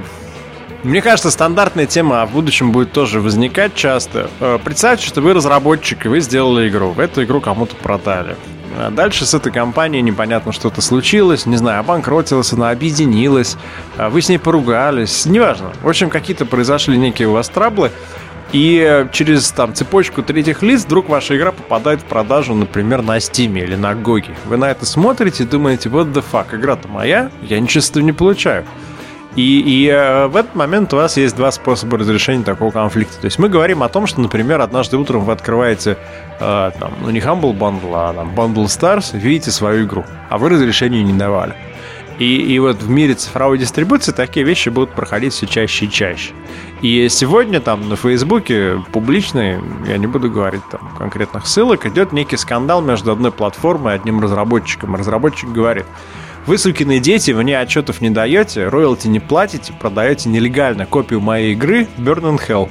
B: мне кажется, стандартная тема в будущем будет тоже возникать часто. Э, представьте, что вы разработчик, и вы сделали игру. В эту игру кому-то продали. А дальше с этой компанией непонятно что-то случилось, не знаю, обанкротилась, она объединилась, а вы с ней поругались, неважно. В общем, какие-то произошли некие у вас траблы, и через там цепочку третьих лиц вдруг ваша игра попадает в продажу, например, на Steam или на GOG. Вы на это смотрите и думаете, вот the fuck, игра-то моя, я ничего не получаю. И, и э, в этот момент у вас есть два способа разрешения такого конфликта. То есть мы говорим о том, что, например, однажды утром вы открываете, э, там, ну не Humble Bundle, а там, Bundle Stars, видите свою игру, а вы разрешения не давали. И, и вот в мире цифровой дистрибуции такие вещи будут проходить все чаще и чаще. И сегодня там на Фейсбуке публичный, я не буду говорить там конкретных ссылок, идет некий скандал между одной платформой и одним разработчиком. Разработчик говорит, вы, сукины дети, мне отчетов не даете, роялти не платите, продаете нелегально копию моей игры Burn in Hell,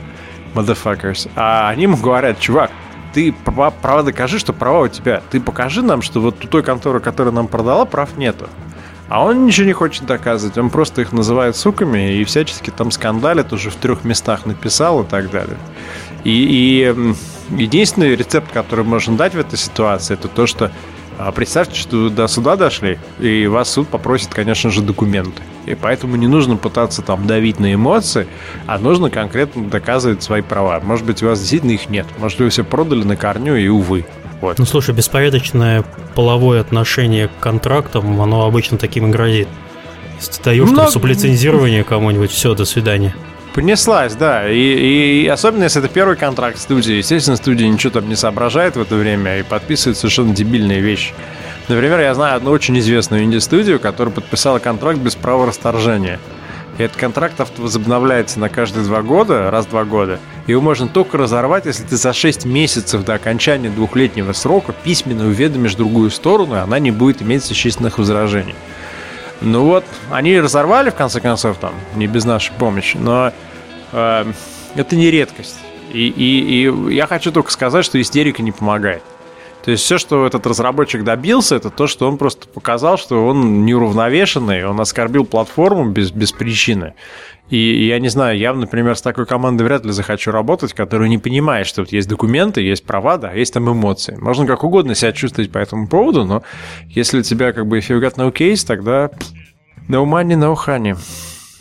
B: motherfuckers. А они ему говорят, чувак, ты права, права докажи, что права у тебя. Ты покажи нам, что вот у той конторы, которая нам продала, прав нету. А он ничего не хочет доказывать, он просто их называет суками и всячески там скандалит, уже в трех местах написал и так далее. И, и единственный рецепт, который можно дать в этой ситуации, это то, что а, представьте, что до суда дошли, и вас суд попросит, конечно же, документы. И поэтому не нужно пытаться там давить на эмоции, а нужно конкретно доказывать свои права. Может быть, у вас действительно их нет. Может, вы все продали на корню, и увы.
C: Вот. Ну, слушай, беспорядочное половое отношение к контрактам, оно обычно таким и грозит. Если ты даешь Но... там сублицензирование кому-нибудь, все, до свидания.
B: Понеслась, да. И, и, и особенно, если это первый контракт студии. Естественно, студия ничего там не соображает в это время и подписывает совершенно дебильные вещи. Например, я знаю одну очень известную инди-студию, которая подписала контракт без права расторжения. И этот контракт возобновляется на каждые два года, раз в два года. Его можно только разорвать, если ты за 6 месяцев до окончания двухлетнего срока письменно уведомишь другую сторону, и она не будет иметь существенных возражений. Ну вот, они разорвали, в конце концов, там, не без нашей помощи, но э, это не редкость. И, и, и я хочу только сказать, что истерика не помогает. То есть все, что этот разработчик добился, это то, что он просто показал, что он неуравновешенный, он оскорбил платформу без, без причины. И я не знаю, я, например, с такой командой вряд ли захочу работать, которая не понимает, что вот есть документы, есть права, да, есть там эмоции. Можно как угодно себя чувствовать по этому поводу, но если у тебя как бы if you got no case, тогда no money, no honey.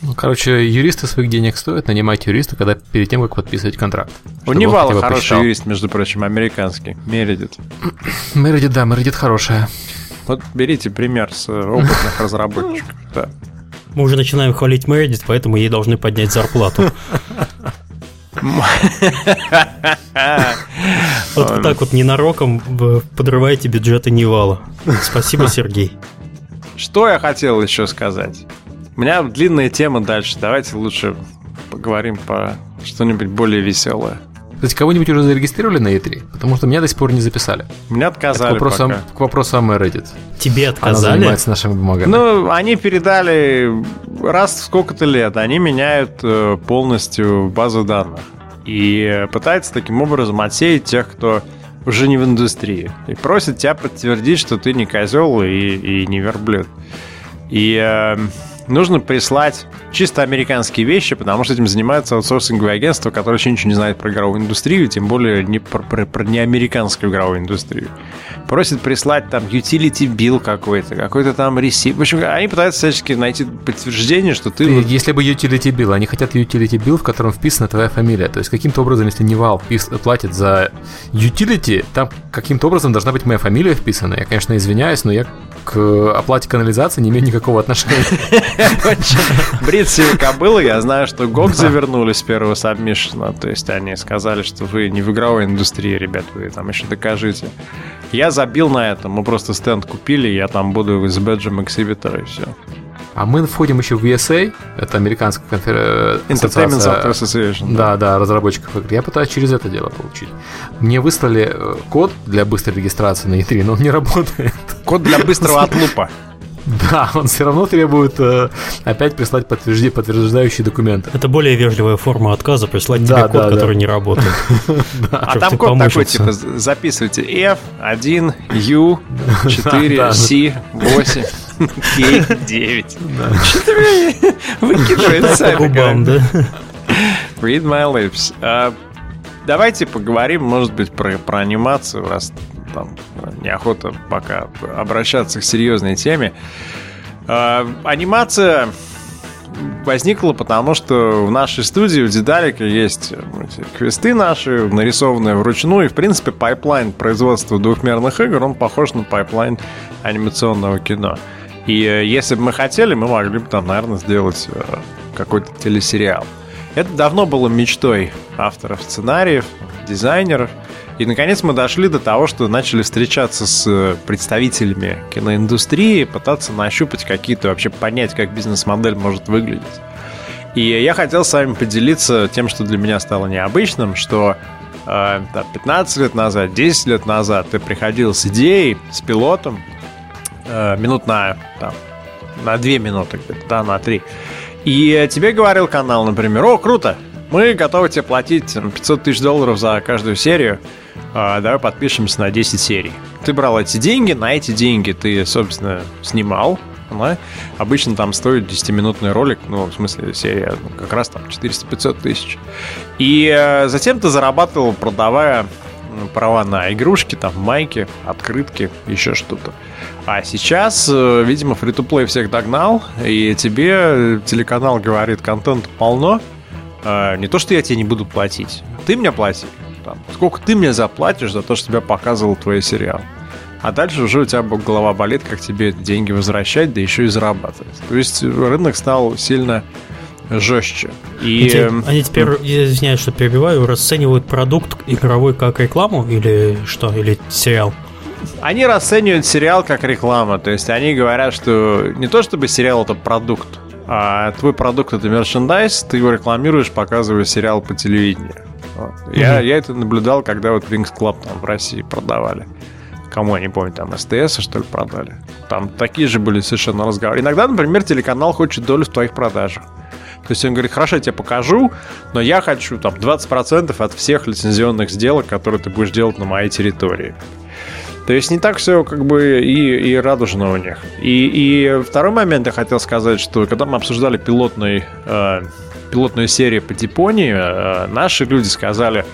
A: Ну, короче, юристы своих денег стоят, нанимать юриста, когда перед тем, как подписывать контракт.
B: У Невала хороший посчитал. юрист, между прочим, американский, Мередит.
A: Мередит, да, Мередит хорошая.
B: Вот берите пример с опытных разработчиков, да.
C: Мы уже начинаем хвалить Мередит, поэтому ей должны поднять зарплату. Вот так вот ненароком подрываете бюджеты Невала. Спасибо, Сергей.
B: Что я хотел еще сказать? У меня длинная тема дальше. Давайте лучше поговорим по что-нибудь более веселое.
A: Кстати, кого-нибудь уже зарегистрировали на E3? Потому что меня до сих пор не записали.
B: Меня отказали
A: к вопросу, пока. К вопросу о Reddit.
C: Тебе отказали? Она
A: занимается нашими бумагами.
B: Ну, они передали раз в сколько-то лет. Они меняют э, полностью базу данных. И пытаются таким образом отсеять тех, кто уже не в индустрии. И просят тебя подтвердить, что ты не козел и, и не верблюд. И э, нужно прислать чисто американские вещи, потому что этим занимается аутсорсинговое агентство, которое вообще ничего не знает про игровую индустрию, тем более не про, про, про неамериканскую игровую индустрию. Просит прислать там utility bill какой-то, какой-то там receipt. В общем, они пытаются всячески найти подтверждение, что ты...
A: Если бы utility bill, они хотят utility bill, в котором вписана твоя фамилия. То есть каким-то образом, если Нивал платит за utility, там каким-то образом должна быть моя фамилия вписана. Я, конечно, извиняюсь, но я к оплате канализации не имею никакого отношения.
B: Бред сивой кобылы, я знаю, что GOG завернули с первого submission а, то есть они сказали, что вы не в игровой индустрии, ребят, вы там еще докажите. Я забил на это, мы просто стенд купили, я там буду с бэджем эксибитора и все.
A: А мы входим еще в ESA, это американская конференция.
B: Entertainment Software Association.
A: Да, да, разработчиков игр. Я пытаюсь через это дело получить. Мне выслали э, код для быстрой регистрации на E3, но он не работает.
B: Код для быстрого отлупа.
A: Да, он все равно требует э, опять прислать подтвержди, подтверждающие документы.
C: Это более вежливая форма отказа, прислать да, тебе код, да, который да. не работает.
B: А там код такой, типа, записывайте F1, U, 4, C, 8, K, 9. Что ты выкидывает сами? Да? Read my lips. А, давайте поговорим, может быть, про, про анимацию, раз там неохота пока обращаться к серьезной теме. Э, анимация возникла потому, что в нашей студии у Дедалика есть квесты наши, нарисованные вручную, и, в принципе, pipeline производства двухмерных игр, он похож на pipeline анимационного кино. И э, если бы мы хотели, мы могли бы там, наверное, сделать э, какой-то телесериал. Это давно было мечтой авторов сценариев, дизайнеров – И, наконец, мы дошли до того, что начали встречаться с э, представителями киноиндустрии, пытаться нащупать какие-то, вообще понять, как бизнес-модель может выглядеть. И я хотел с вами поделиться тем, что для меня стало необычным, что э, 15 лет назад, 10 лет назад ты приходил с идеей, с пилотом, э, минут на, там, на 2 минуты да, на 3. И тебе говорил канал, например, о, круто, мы готовы тебе платить 500 тысяч долларов за каждую серию, э, давай подпишемся на 10 серий. Ты брал эти деньги, на эти деньги ты, собственно, снимал, да? Обычно там стоит 10-минутный ролик, ну, в смысле, серия ну, как раз там 400-500 тысяч. И э, затем ты зарабатывал, продавая права на игрушки, там, майки, открытки, еще что-то. А сейчас, э, видимо, фри-то-плей всех догнал, и тебе телеканал говорит, контент полно, э, не то, что я тебе не буду платить, ты мне плати. Там, сколько ты мне заплатишь за то, что тебя показывал твой сериал а дальше уже у тебя голова болит, как тебе деньги возвращать, да еще и зарабатывать. То есть рынок стал сильно жестче.
C: И... Они, они теперь, я извиняюсь, что перебиваю, расценивают продукт игровой как рекламу или что, или сериал?
B: Они расценивают сериал как реклама, то есть они говорят, что не то чтобы сериал это продукт, а твой продукт это мерчендайз, ты его рекламируешь, показывая сериал по телевидению. Вот. Mm-hmm. Я, я это наблюдал, когда вот Wings Club там в России продавали кому, я не помню, там СТС, что ли, продали. Там такие же были совершенно разговоры. Иногда, например, телеканал хочет долю в твоих продажах. То есть он говорит, хорошо, я тебе покажу, но я хочу там 20% от всех лицензионных сделок, которые ты будешь делать на моей территории. То есть не так все как бы и, и радужно у них. И, и второй момент я хотел сказать, что когда мы обсуждали пилотный, э, пилотную серию по Типонии, э, наши люди сказали,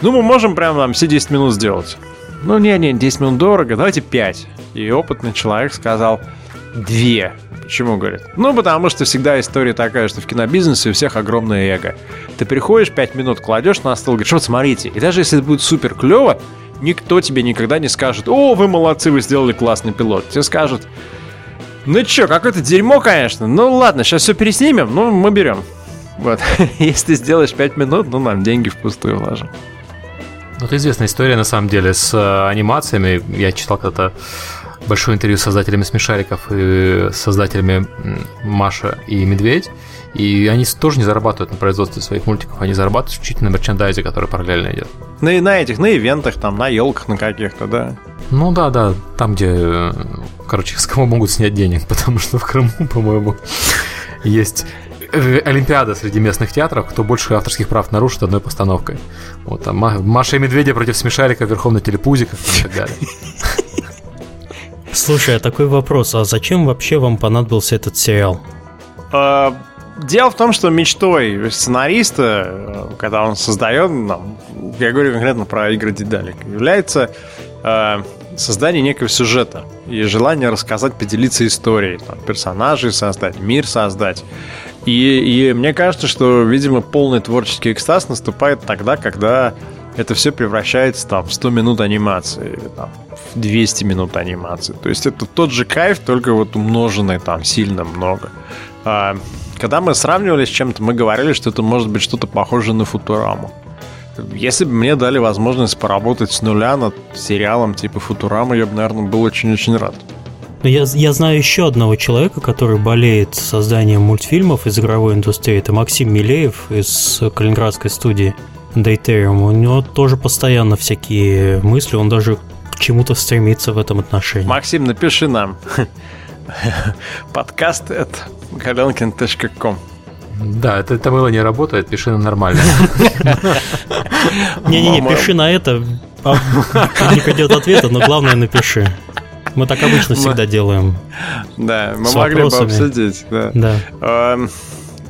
B: ну мы можем прямо там все 10 минут сделать. Ну, не-не, 10 минут дорого, давайте 5. И опытный человек сказал 2. Почему, говорит? Ну, потому что всегда история такая, что в кинобизнесе у всех огромное эго. Ты приходишь, 5 минут кладешь на стол, говоришь, вот смотрите, и даже если это будет супер клево, никто тебе никогда не скажет, о, вы молодцы, вы сделали классный пилот. Тебе скажут, ну чё, какое-то дерьмо, конечно. Ну ладно, сейчас все переснимем, ну мы берем. Вот. Если ты сделаешь 5 минут, ну нам деньги впустую вложим.
A: Ну, это известная история, на самом деле, с э, анимациями. Я читал когда-то большое интервью с создателями смешариков и создателями Маша и Медведь. И они тоже не зарабатывают на производстве своих мультиков, они зарабатывают исключительно на мерчендайзе, который параллельно идет.
B: На, на этих, на ивентах, там, на елках на каких-то, да.
A: Ну да, да, там, где, э, короче, с кого могут снять денег, потому что в Крыму, по-моему, есть Э, Олимпиада среди местных театров, кто больше авторских прав нарушит одной постановкой. Вот там Маша и Медведя против Смешарика верхом на телепузиках и так далее.
C: Слушай, а такой вопрос, а зачем вообще вам понадобился этот сериал?
B: А, дело в том, что мечтой сценариста, э, когда он создает, я говорю конкретно про игры Дедалик, является э, создание некого сюжета и желание рассказать, поделиться историей, там, персонажей создать, мир создать. И, и мне кажется, что, видимо, полный творческий экстаз наступает тогда, когда это все превращается там, в 100 минут анимации, там, в 200 минут анимации. То есть это тот же кайф, только вот умноженный там сильно много. А, когда мы сравнивали с чем-то, мы говорили, что это может быть что-то похожее на Футураму. Если бы мне дали возможность поработать с нуля над сериалом типа Футурама, я бы, наверное, был очень-очень рад.
C: Но я, я знаю еще одного человека, который болеет созданием мультфильмов из игровой индустрии. Это Максим Милеев из калининградской студии Dayterium. У него тоже постоянно всякие мысли, он даже к чему-то стремится в этом отношении.
B: Максим, напиши нам. Подкаст это galenkin.com
A: да, это, это было не работает, пиши на нормально.
C: Не-не-не, пиши на это, а не придет ответа, но главное напиши. Мы так обычно всегда делаем.
B: Да, мы могли бы обсудить. Да.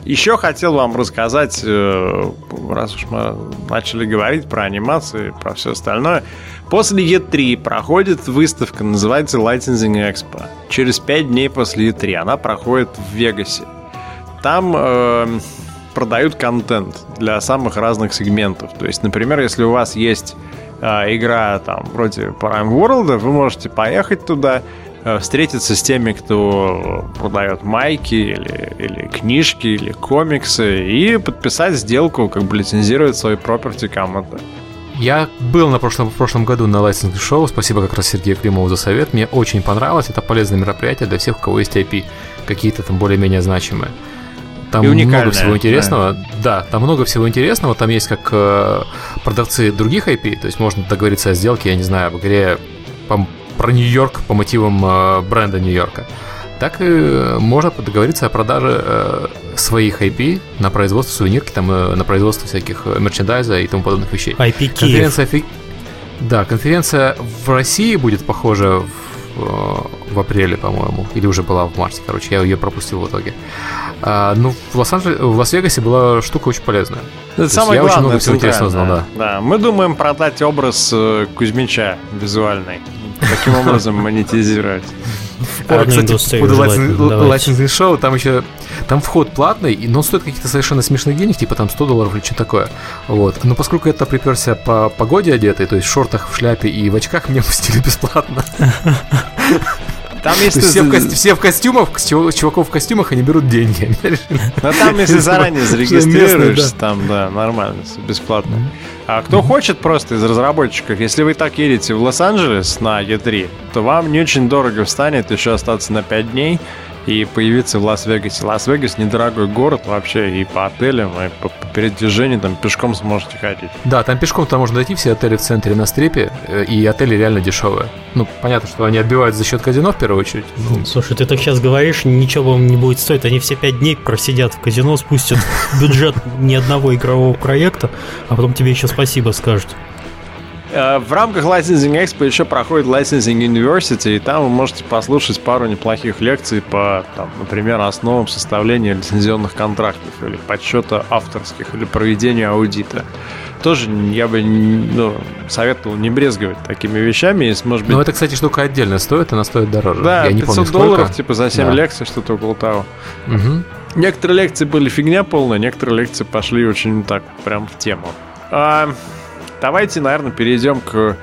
B: Еще хотел вам рассказать, э, раз уж мы начали говорить про анимацию, про все остальное. После E3 проходит выставка, называется Licensing Expo. Через 5 дней после E3 она проходит в Вегасе. Там э, продают контент для самых разных сегментов. То есть, например, если у вас есть э, игра там вроде Prime World, вы можете поехать туда, встретиться с теми, кто продает майки или, или книжки или комиксы и подписать сделку, как бы лицензировать свой property кому-то.
A: Я был на прошлом, в прошлом году на Licensing Show. Спасибо как раз Сергею Климову за совет. Мне очень понравилось. Это полезное мероприятие для всех, у кого есть IP. Какие-то там более-менее значимые. Там много всего интересного. Да. да, там много всего интересного. Там есть как э, продавцы других IP. То есть можно договориться о сделке, я не знаю, об игре по, про Нью-Йорк по мотивам э, бренда Нью-Йорка так и можно договориться о продаже э, своих IP на производство сувенирки, там, э, на производство всяких э, мерчендайза и тому подобных вещей.
C: IP
A: конференция, фи... Да, конференция в России будет похожа в, в апреле, по-моему, или уже была в марте, короче, я ее пропустил в итоге. А, ну, в, Лос в Лас-Вегасе была штука очень полезная.
B: Это самое я главное, очень много всего интересного знал, да. Да, мы думаем продать образ Кузьмича визуальный. Таким образом монетизировать.
A: А, кстати, по Licensing Show, там еще там вход платный, но он стоит каких-то совершенно смешных денег, типа там 100 долларов или что такое. Вот. Но поскольку это приперся по погоде одетый, то есть в шортах, в шляпе и в очках, меня пустили бесплатно. Там если все, в ко... все в костюмах, чуваков в костюмах, они берут деньги.
B: Но там, если заранее зарегистрируешься, там, да, нормально, бесплатно. А кто хочет просто из разработчиков, если вы так едете в Лос-Анджелес на E3, то вам не очень дорого встанет еще остаться на 5 дней и появиться в Лас-Вегасе. Лас-Вегас недорогой город вообще и по отелям, и по, по передвижению там пешком сможете ходить.
A: Да, там пешком там можно дойти, все отели в центре на Strip е, э, и отели реально дешевые. Ну, понятно, что они отбивают за счет казино в первую очередь.
C: Ну. Слушай, ты так сейчас говоришь, ничего вам не будет стоить. Они все пять дней просидят в казино, спустят бюджет ни одного игрового проекта, а потом тебе еще спасибо скажут.
B: Э, в рамках Licensing Expo еще проходит Licensing University, и там вы можете послушать пару неплохих лекций по, там, например, основам составления лицензионных контрактов или подсчета авторских или проведения аудита. Тоже я бы ну, советовал не брезговать такими вещами. Если, может быть...
A: Но это, кстати, штука отдельно стоит, она стоит дороже.
B: Да,
A: я
B: 500 не помню, долларов сколько. типа за 7 да. лекций, что-то около того. Угу. Некоторые лекции были фигня полная, некоторые лекции пошли очень так, прям в тему. А, Давайте, наверное, перейдем к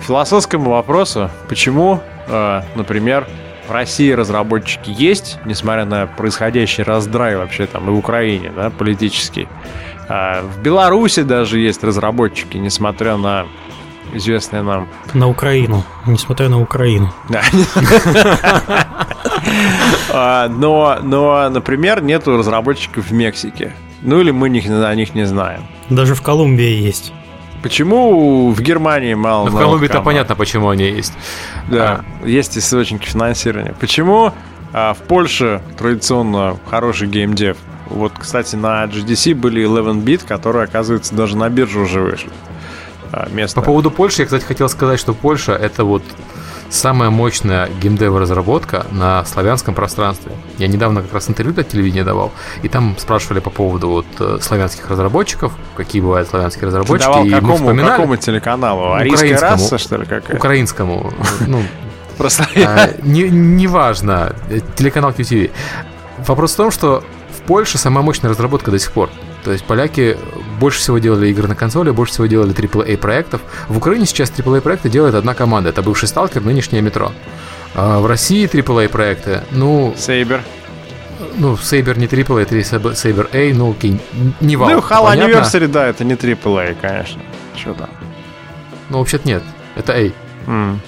B: философскому вопросу. Почему, э, например, в России разработчики есть, несмотря на происходящий раздрай вообще там и в Украине, да, политический. А в Беларуси даже есть разработчики, несмотря на известные нам...
C: На Украину, несмотря на Украину. Да.
B: Но, но, например, нету разработчиков в Мексике. Ну или мы о них не знаем.
C: Даже в Колумбии есть.
B: Почему в Германии мало?
A: Ну, в Колумбии-то понятно, почему они есть.
B: Да, а. есть источники финансирования. Почему а, в Польше традиционно хороший геймдев? Вот, кстати, на GDC были 11-бит, которые, оказывается, даже на биржу уже вышли.
A: А, место. По поводу Польши, я, кстати, хотел сказать, что Польша это вот самая мощная геймдев-разработка на славянском пространстве. Я недавно как раз интервью для телевидения давал, и там спрашивали по поводу вот э, славянских разработчиков, какие бывают славянские разработчики. Ты давал
B: и какому, вспоминали... какому телеканалу? Арийская раса, что ли, какая?
A: Украинскому. Ну, Просто... А, не, неважно, телеканал QTV. Вопрос в том, что в Польше самая мощная разработка до сих пор. То есть поляки больше всего делали игр на консоли, больше всего делали AAA проектов. В Украине сейчас AAA проекты делает одна команда. Это бывший Сталкер, нынешнее метро. А в России AAA проекты, ну...
B: Сейбер.
A: Ну, Сейбер не AAA, это Сейбер A, ну окей, не вау.
B: Ну, Halo Anniversary, да, это не AAA, конечно. Что там?
A: Ну, вообще-то нет, это A. Mm.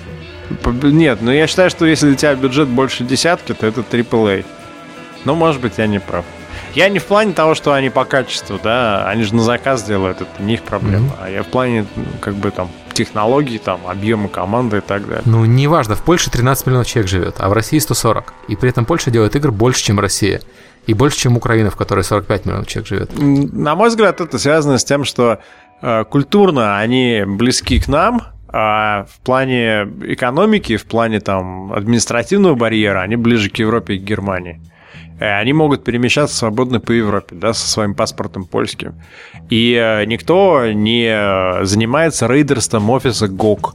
B: Нет, но я считаю, что если у тебя бюджет больше десятки, то это AAA. Но, может быть, я не прав. Я не в плане того, что они по качеству, да, они же на заказ делают, это не их проблема. Mm-hmm. А я в плане, как бы там, технологий, там, объема команды и так далее.
A: Ну, неважно, в Польше 13 миллионов человек живет, а в России 140. И при этом Польша делает игр больше, чем Россия. И больше, чем Украина, в которой 45 миллионов человек живет.
B: На мой взгляд, это связано с тем, что э, культурно они близки к нам, а в плане экономики, в плане там административного барьера они ближе к Европе и к Германии. Э, они могут перемещаться свободно по Европе, да, со своим паспортом польским. И э, никто не занимается рейдерством офиса ГОК.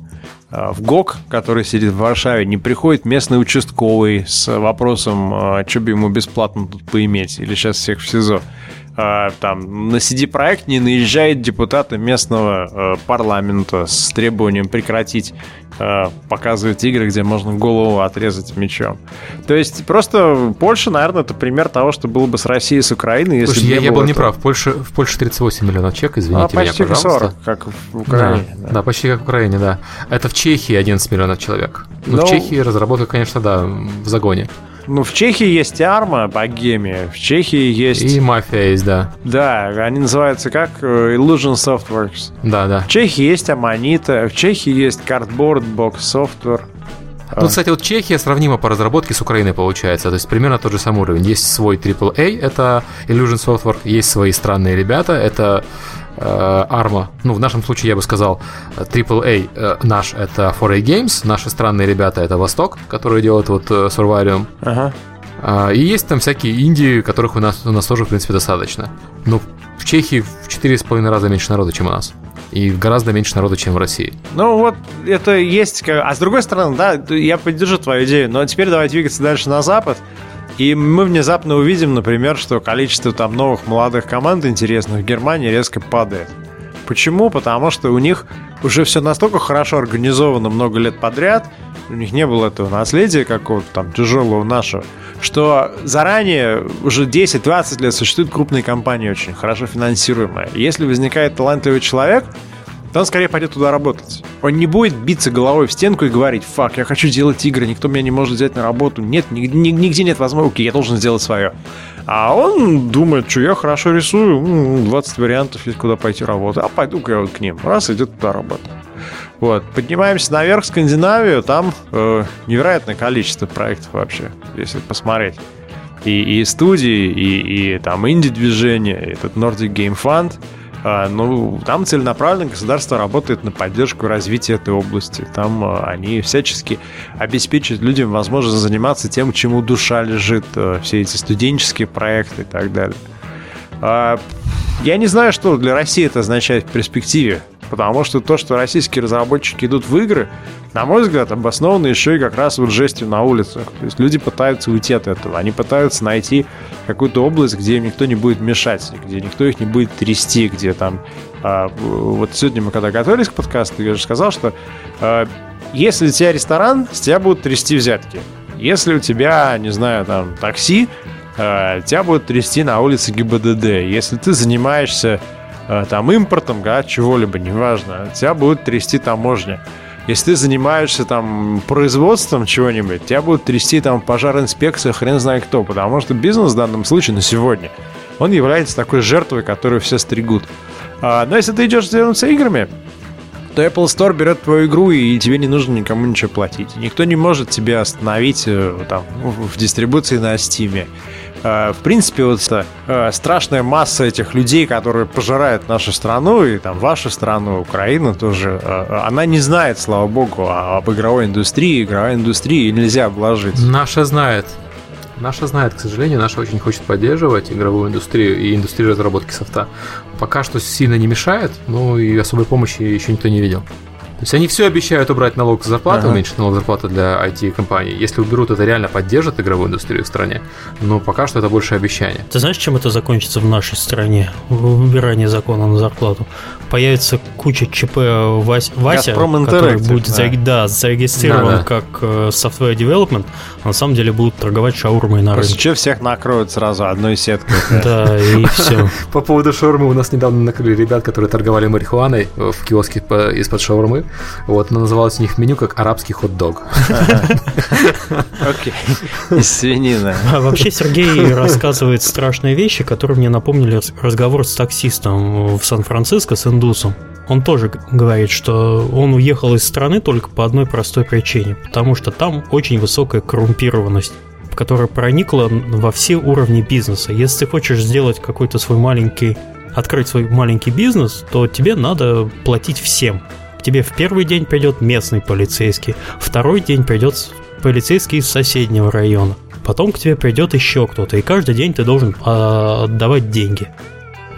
B: Э, в ГОК, который сидит в Варшаве, не приходит местный участковый с вопросом, что бы ему бесплатно тут поиметь, или сейчас всех в СИЗО. Э, там на CD-проект не наезжает депутаты местного э, парламента с требованием прекратить э, показывать игры, где можно голову отрезать мечом. То есть просто Польша, наверное, это пример того, что было бы с Россией и с Украиной. Если
A: Слушай, я,
B: не
A: я был
B: этого.
A: неправ. В Польше, в Польше 38 миллионов человек, извините
B: А, почти
A: меня,
B: как
A: пожалуйста.
B: 40, как в
A: Да,
B: Украине.
A: да. почти как в Украине, да. Это в Чехии 11 миллионов человек. Ну,
B: Ну-
A: в Чехии разработка, конечно, да, в загоне.
B: Ну, в Чехии есть Арма, Богемия, в Чехии есть...
A: И мафия есть, да.
B: Да, они называются как э, Illusion Softworks.
A: Да, да.
B: В Чехии есть Аманита, в Чехии есть Cardboard Box Software.
A: Ну, кстати, вот Чехия сравнима по разработке с Украиной получается. То есть примерно тот же самый уровень. Есть свой AAA, это Illusion Software, есть свои странные ребята, это э, Arma. Ну, в нашем случае я бы сказал AAA э, наш это 4A Games, наши странные ребята это Восток, которые делают вот э.
B: Ага.
A: А, И есть там всякие Индии, которых у нас, у нас тоже, в принципе, достаточно. Но в Чехии в 4,5 раза меньше народу, чем у нас. И гораздо меньше народу, чем в России.
B: Ну вот, это есть... А с другой стороны, да, я поддержу твою идею, но теперь давай двигаться дальше на Запад. И мы внезапно увидим, например, что количество там новых молодых команд интересных в Германии резко падает. Почему? Потому что у них уже все настолько хорошо организовано много лет подряд, у них не было этого наследия какого-то там тяжелого нашего, что заранее уже 10-20 лет существуют крупные компании очень хорошо финансируемые. Если возникает талантливый человек, то он скорее пойдет туда работать. Он не будет биться головой в стенку и говорить, фак, я хочу делать игры, никто меня не может взять на работу, нет, ни- ни- нигде нет возможности, я должен сделать свое. А он думает, что я хорошо рисую, м, 20 вариантов есть, куда пойти работать, а пойду-ка я вот к ним. Раз, идет туда работать. Вот, поднимаемся наверх в Скандинавию, там э, невероятное количество проектов вообще, если посмотреть. И, и студии, и, и там инди-движение, этот Nordic Game Fund. А, ну, там целенаправленно государство работает на поддержку развития этой области. Там а, они всячески обеспечивают людям возможность заниматься тем, чему душа лежит, а, все эти студенческие проекты и так далее. А, я не знаю, что для России это означает в перспективе, потому что то, что российские разработчики идут в игры, на мой взгляд, обосновано еще и как раз вот жестью на улицах. То есть люди пытаются уйти от этого, они пытаются найти какую-то область, где им никто не будет мешать, где никто их не будет трясти, где там... а, вот сегодня мы когда готовились к подкасту, я же сказал, что а, если у тебя ресторан, с тебя будут трясти взятки. Если у тебя, не знаю, там, такси, э, тебя будут трясти на улице ГИБДД. Если ты занимаешься э, там импортом, да, чего-либо, неважно, тебя будет трясти таможня. Если ты занимаешься там производством чего-нибудь, тебя будут трясти там пожаринспекция, хрен знает кто, потому что бизнес в данном случае на сегодня, он является такой жертвой, которую все стригут. А, но если ты идешь заниматься играми, то Apple Store берет твою игру, и тебе не нужно никому ничего платить. Никто не может тебя остановить э, там, в дистрибуции на Steam. Э, В принципе, вот э, страшная масса этих людей, которые пожирают нашу страну, и там вашу страну, Украину тоже, э, она не знает, слава богу, об игровой индустрии. Игровая индустрии нельзя обложить.
A: Наша знает. Наша знает, к сожалению, наша очень хочет поддерживать игровую индустрию и индустрию разработки софта. Пока что сильно не мешает, но и особой помощи еще никто не видел. То есть они все обещают убрать налог с зарплаты,
B: Ага.
A: уменьшить налог зарплаты для IT-компаний. Если уберут, это реально поддержит игровую индустрию в стране. Но пока что это больше обещание.
C: Ты знаешь, чем это закончится в нашей стране? Выбирание закона на зарплату. Появится куча ЧП Вась- Вася, который будет
B: да.
C: зареги- да, зарегистрирован
A: Да-да.
C: как э, software development, а на самом деле будут торговать шаурмой на рынке.
B: чего всех накроют сразу одной сеткой.
C: Да, и все.
A: По поводу шаурмы у нас недавно накрыли ребят, которые торговали марихуаной в киоске по- из-под шаурмы. Вот, она называлась у них меню как арабский хот-дог.
B: Окей. Из свинины.
C: А вообще Сергей рассказывает страшные вещи, которые мне напомнили раз- разговор с таксистом в Сан-Франциско с индусом. Он тоже говорит, что он уехал из страны только по одной простой причине, потому что там очень высокая коррумпированность которая проникла во все уровни бизнеса. Если ты хочешь сделать какой-то свой маленький, открыть свой маленький бизнес, то тебе надо платить всем. Тебе в первый день придет местный полицейский, второй день придет полицейский из соседнего района, потом к тебе придет еще кто-то, и каждый день ты должен а, отдавать деньги.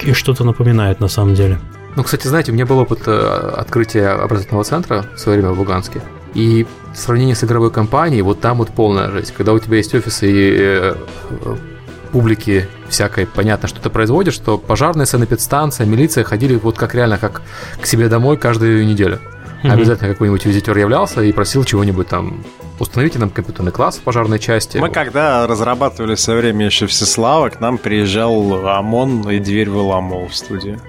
C: И что-то напоминает на самом деле.
A: Ну, кстати, знаете, у меня был опыт э, открытия образовательного центра в свое время в Луганске. И в сравнении с игровой компанией, вот там вот полная жесть. Когда у тебя есть офисы и э, публики всякой понятно, что ты производишь, что пожарная санэпидстанция, милиция ходили вот как реально, как к себе домой каждую неделю. Mm-hmm. Обязательно какой-нибудь визитер являлся и просил чего-нибудь там установите нам компьютерный класс в пожарной части.
B: Мы когда разрабатывали в свое время еще Всеслава, к нам приезжал ОМОН и дверь выломал в студию.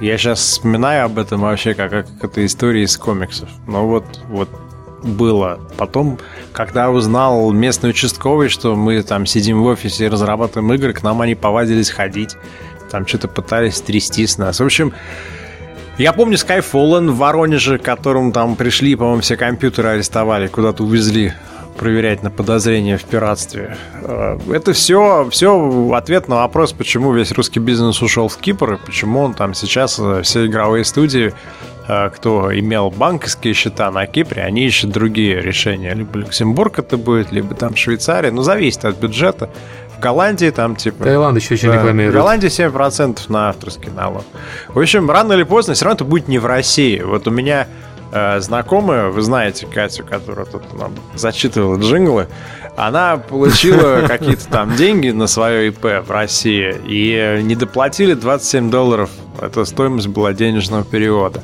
B: Я сейчас вспоминаю об этом вообще как, как это история из комиксов. Но вот, вот было. Потом, когда узнал местный участковый, что мы там сидим в офисе и разрабатываем игры, к нам они повадились ходить. Там что-то пытались трясти с нас. В общем, я помню Skyfallen в Воронеже, к которому там пришли, по-моему, все компьютеры арестовали, куда-то увезли проверять на подозрение в пиратстве. Э, это все, все ответ на вопрос, почему весь русский бизнес ушел в Кипр, и почему он там сейчас, э, все игровые студии, э, кто имел банковские счета на Кипре, они ищут другие решения. Либо Люксембург это будет, либо там Швейцария. Ну, зависит от бюджета. В Голландии там типа...
A: Таиланд еще очень да, рекламирует.
B: В Голландии 7% на авторский налог. В общем, рано или поздно все равно это будет не в России. Вот у меня э, знакомая, вы знаете Катю, которая тут нам зачитывала джинглы, она получила какие-то там деньги на свое ИП в России и не доплатили 27 долларов. Это стоимость была денежного перевода.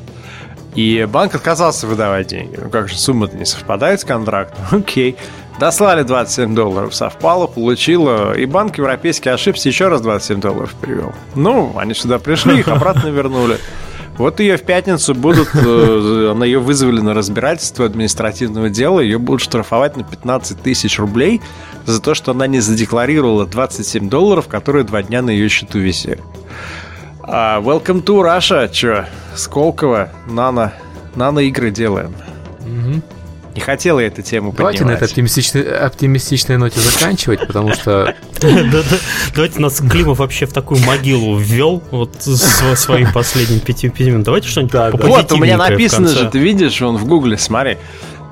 B: И банк отказался выдавать деньги. Ну как же, сумма-то не совпадает с контрактом. Окей. Дослали 27 долларов, совпало, получила, и банк европейский ошибся, еще раз 27 долларов привел. Ну, они сюда пришли, их обратно вернули. Вот ее в пятницу будут, э, она ее вызвали на разбирательство административного дела, ее будут штрафовать на 15 тысяч рублей за то, что она не задекларировала 27 долларов, которые два дня на ее счету висели. А, welcome to Russia, чё, Сколково, нано, нано игры делаем. Угу. Не хотела я эту тему
A: Давайте
B: поднимать.
A: на этой оптимистичной, оптимистичной ноте заканчивать, потому что...
C: Давайте нас Климов вообще в такую могилу ввел вот своим последним пяти минут. Давайте что-нибудь
B: Вот, у меня написано же, ты видишь, он в гугле, смотри.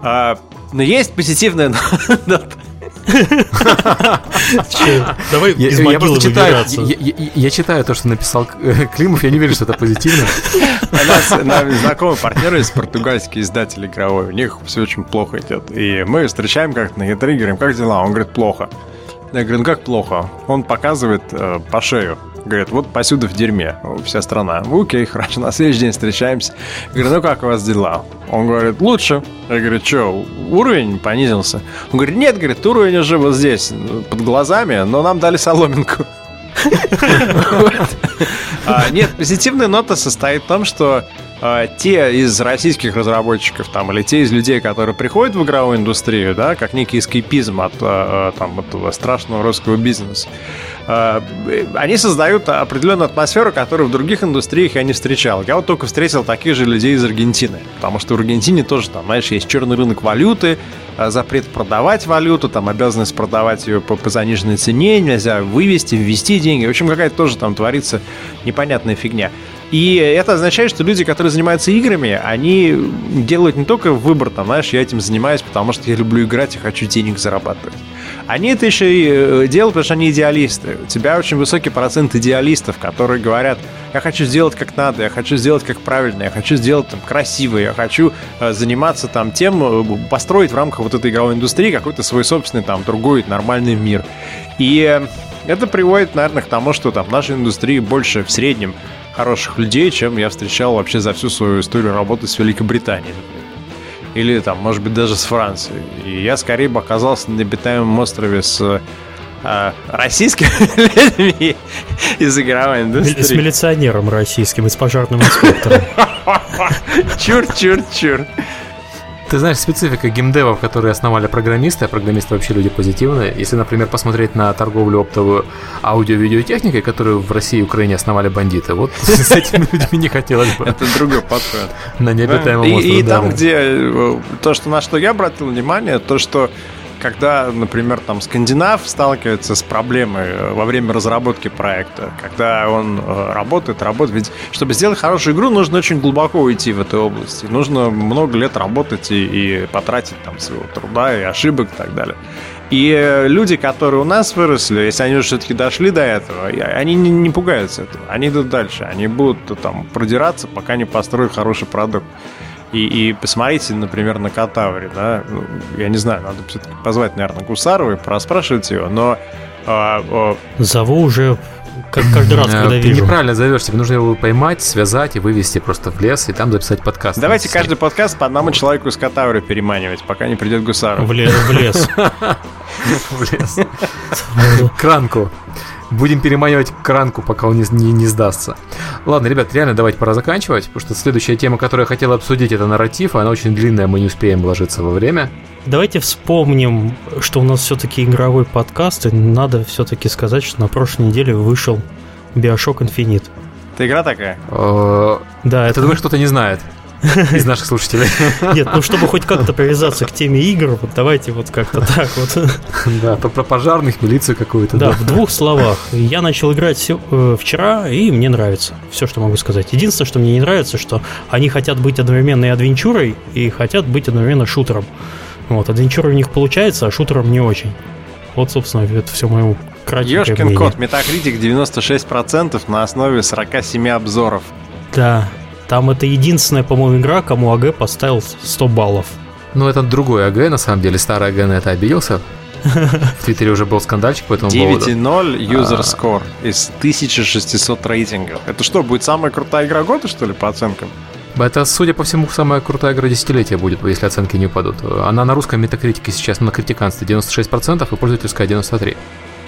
B: А, но есть позитивная нота.
C: Давай из я, могилы
A: читаю, я, читаю то, что написал Климов, я не верю, что это позитивно.
B: У нас знакомый партнер из португальский издатель игровой, у них все очень плохо идет. И мы встречаем как-то на E3, говорим, как дела? Он говорит, плохо. Я говорю, ну как плохо? Он показывает э, по шею. Говорит, вот посюда в дерьме, вся страна. Окей, хорошо, на следующий день встречаемся. Говорю, ну как у вас дела? Он говорит, лучше. Я говорю, что, уровень понизился? Он говорит, нет, говорит, уровень уже вот здесь, под глазами, но нам дали соломинку. А, нет, позитивная нота состоит в том, что те из российских разработчиков там, или те из людей, которые приходят в игровую индустрию, да, как некий эскейпизм от а, там, этого страшного русского бизнеса, а, они создают определенную атмосферу, которую в других индустриях я не встречал. Я вот только встретил таких же людей из Аргентины, потому что в Аргентине тоже там, знаешь, есть черный рынок валюты, запрет продавать валюту, там обязанность продавать ее по, по заниженной цене, нельзя вывести, ввести деньги. В общем, какая-то тоже там творится непонятная фигня. И это означает, что люди, которые занимаются играми, они делают не только выбор, там, знаешь, я этим занимаюсь, потому что я люблю играть и хочу денег зарабатывать. Они это еще и э, делают, потому что они идеалисты. У тебя очень высокий процент идеалистов, которые говорят, я хочу сделать как надо, я хочу сделать как правильно, я хочу сделать там красиво, я хочу э, заниматься там тем, э, построить в рамках вот этой игровой индустрии какой-то свой собственный там другой нормальный мир. И это приводит, наверное, к тому, что там в нашей индустрии больше в среднем хороших людей, чем я встречал вообще за всю свою историю работы с Великобританией, например. Или там, может быть, даже с Францией. И я скорее бы оказался на необитаемом острове с а, российскими людьми из игровой индустрии.
C: С милиционером российским и с пожарным инспектором.
B: Чур, чур, чур.
A: Ты знаешь, специфика геймдевов, которые основали программисты, а программисты вообще люди позитивные. Если, например, посмотреть на торговлю оптовую аудио-видеотехникой, которую в России и Украине основали бандиты, вот с этими людьми не хотелось бы.
B: Это другой подход.
A: На необитаемом острове.
B: И там, где э, то, что на что я обратил внимание, то, что когда, например, там скандинав сталкивается с проблемой э, во время разработки проекта, когда он э, работает, работает, ведь чтобы сделать хорошую игру, нужно очень глубоко уйти в этой области, нужно много лет работать и, и потратить там своего труда и ошибок и так далее. И э, люди, которые у нас выросли, если они уже все-таки дошли до этого, они не, не пугаются этого. Они идут дальше. Они будут там продираться, пока не построят хороший продукт. И, и посмотрите, например, на Катавре, да, я не знаю, надо все-таки позвать, наверное, Гусарова и проспрашивать его, но
C: А, а... Зову уже как каждый раз, когда
A: Ты
C: вижу.
A: неправильно зовешь, тебе нужно его поймать, связать и вывести просто в лес, и там записать подкаст.
B: Давайте каждый подкаст по одному человеку из Катаура переманивать, пока не придет Гусаров.
C: В, лес. В лес.
A: В лес. Кранку. Будем переманивать кранку, пока он не, не, не сдастся. Ладно, ребят, реально давайте пора заканчивать, потому что следующая тема, которую я хотел обсудить, это нарратив, она очень длинная, мы не успеем вложиться во время.
C: Давайте вспомним, что у нас все-таки игровой подкаст, и надо все-таки сказать, что на прошлой неделе вышел Bioshock Infinite.
B: Это игра такая?
A: Э, да, это думаешь, кто-то не знает из наших слушателей.
C: Нет, ну чтобы хоть как-то привязаться к теме игр, вот давайте вот как-то так вот.
A: Да, то про пожарных, милицию какую-то.
C: Да, в двух словах. Я начал играть э, вчера, и мне нравится. Все, что могу сказать. Единственное, что мне не нравится, что они хотят быть одновременно и адвенчурой, и хотят быть одновременно шутером. Вот, адвенчура у них получается, а шутером не очень. Вот, собственно, это все мое кратенькое
B: Ёшкин мнение. кот, Metacritic 96% на основе 47 обзоров.
C: Да, там это единственная, по-моему, игра, кому АГ поставил 100 баллов.
A: Ну, это другой АГ, на самом деле. Старый АГ на это обиделся. В Твиттере уже был скандальчик по этому 9 поводу.
B: 9.0 user а. score из 1600 рейтингов. Это что, будет самая крутая игра года, что ли, по оценкам?
A: Это, судя по всему, самая крутая игра десятилетия будет, если оценки не упадут. Она на русском метакритике сейчас на критиканстве 96% и пользовательская 93%.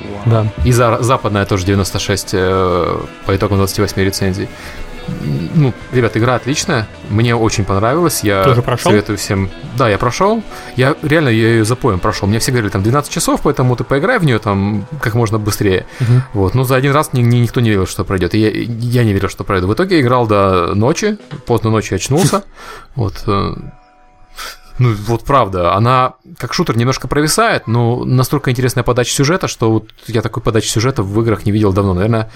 A: Wow. Да. И за, западная тоже 96 э, по итогам 28 рецензий ну, ребят, игра отличная. Мне очень понравилась. Я
C: Тоже прошел?
A: советую всем. Да, я прошел. Я реально я ее запоем прошел. Мне все говорили, там 12 часов, поэтому ты поиграй в нее там как можно быстрее. Угу. Вот. Но за один раз ни, ни, никто не верил, что пройдет. Я, я не верил, что пройду. В итоге играл до ночи. Поздно ночью очнулся. Вот. Э, ну, вот правда, она как шутер немножко провисает, но настолько интересная подача сюжета, что вот я такой подачи сюжета в играх не видел давно. Наверное,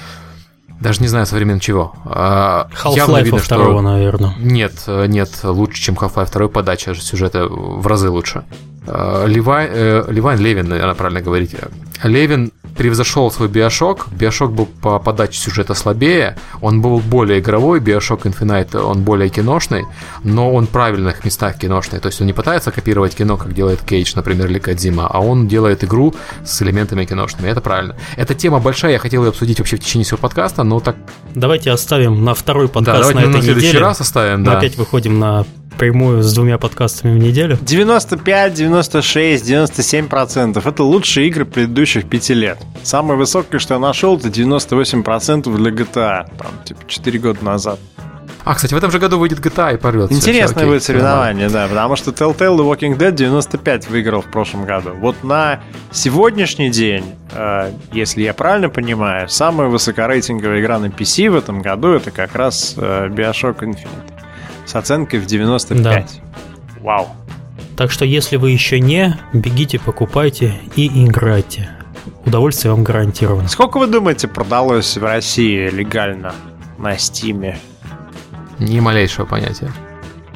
A: даже не знаю современ чего.
C: А, Half-Life видно, второго, что... наверное.
A: Нет, нет, лучше, чем Half-Life второй подача сюжета в разы лучше. А, Ливайн, э, Ливайн Левин, наверное, правильно говорить. Левин превзошел свой Биошок. Биошок был по подаче сюжета слабее, он был более игровой, Биошок Infinite он более киношный, но он в правильных местах киношный. То есть он не пытается копировать кино, как делает Кейдж, например, или Кадзима, а он делает игру с элементами киношными. Это правильно. Эта тема большая, я хотел ее обсудить вообще в течение всего подкаста, но так...
C: Давайте оставим на второй подкаст да, на этой на следующий неделе.
A: раз оставим,
C: Мы да. опять выходим на прямую с двумя подкастами в неделю?
B: 95, 96, 97 процентов. Это лучшие игры предыдущих пяти лет. Самое высокое, что я нашел, это 98 процентов для GTA. Там, типа, 4 года назад.
A: А, кстати, в этом же году выйдет GTA и порвется.
B: Интересное все, будет соревнование, да, потому что Telltale и Walking Dead 95 выиграл в прошлом году. Вот на сегодняшний день, э, если я правильно понимаю, самая высокорейтинговая игра на PC в этом году это как раз э, Bioshock Infinite с оценкой в 95. Да. Вау.
C: Так что если вы еще не, бегите, покупайте и играйте. Удовольствие вам гарантировано.
B: Сколько вы думаете продалось в России легально на Стиме?
A: Ни малейшего понятия.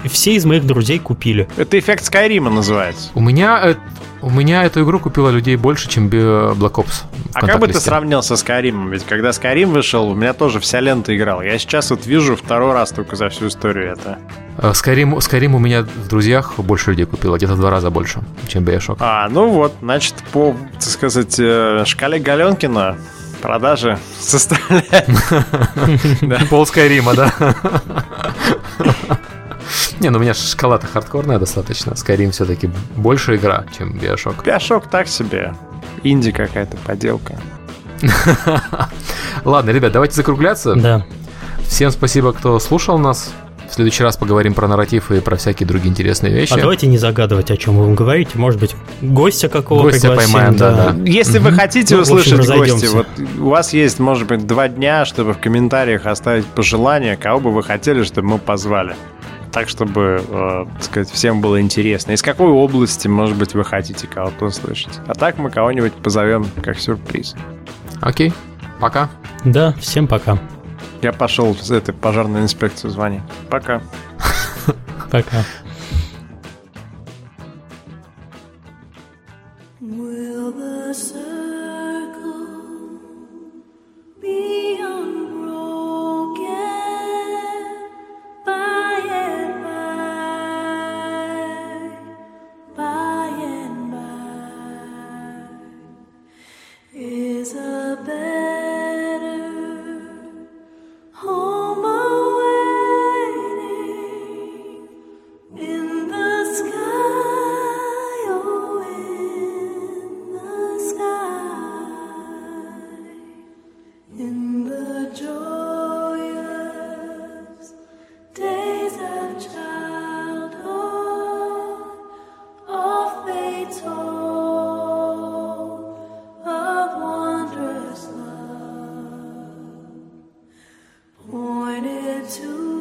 C: Все из моих друзей купили.
B: Это эффект Скайрима называется.
A: У меня, э, у меня эту игру купила людей больше, чем Black Ops.
B: А как бы ты сравнил со Skyrim? Ведь когда Skyrim вышел, у меня тоже вся лента играла. Я сейчас вот вижу второй раз только за всю историю это.
A: Skyrim, Skyrim у меня в друзьях больше людей купило, где-то в два раза больше, чем Bioshock.
B: А, ну вот, значит, по, так сказать, э, шкале Галенкина продажи составляют...
A: Пол Скайрима, да? Не, ну у меня шкала-то хардкорная достаточно. Skyrim все-таки больше игра, чем Bioshock.
B: Bioshock так себе. Инди какая-то поделка.
A: Ладно, ребят, давайте закругляться.
C: Да.
A: Всем спасибо, кто слушал нас. В следующий раз поговорим про нарратив и про всякие другие интересные вещи. А
C: давайте не загадывать, о чем вы говорите. Может быть, гостя какого
A: Гостя поймаем, да, да.
B: Если вы хотите ну, услышать гостя, вот у вас есть, может быть, два дня, чтобы в комментариях оставить пожелания, кого бы вы хотели, чтобы мы позвали так, чтобы, э, так сказать, всем было интересно. Из какой области, может быть, вы хотите кого-то услышать. А так мы кого-нибудь позовем как сюрприз.
A: Окей, пока.
C: Да, всем пока.
B: Я пошел в этой пожарную инспекцию звонить. Пока.
C: Пока. return it to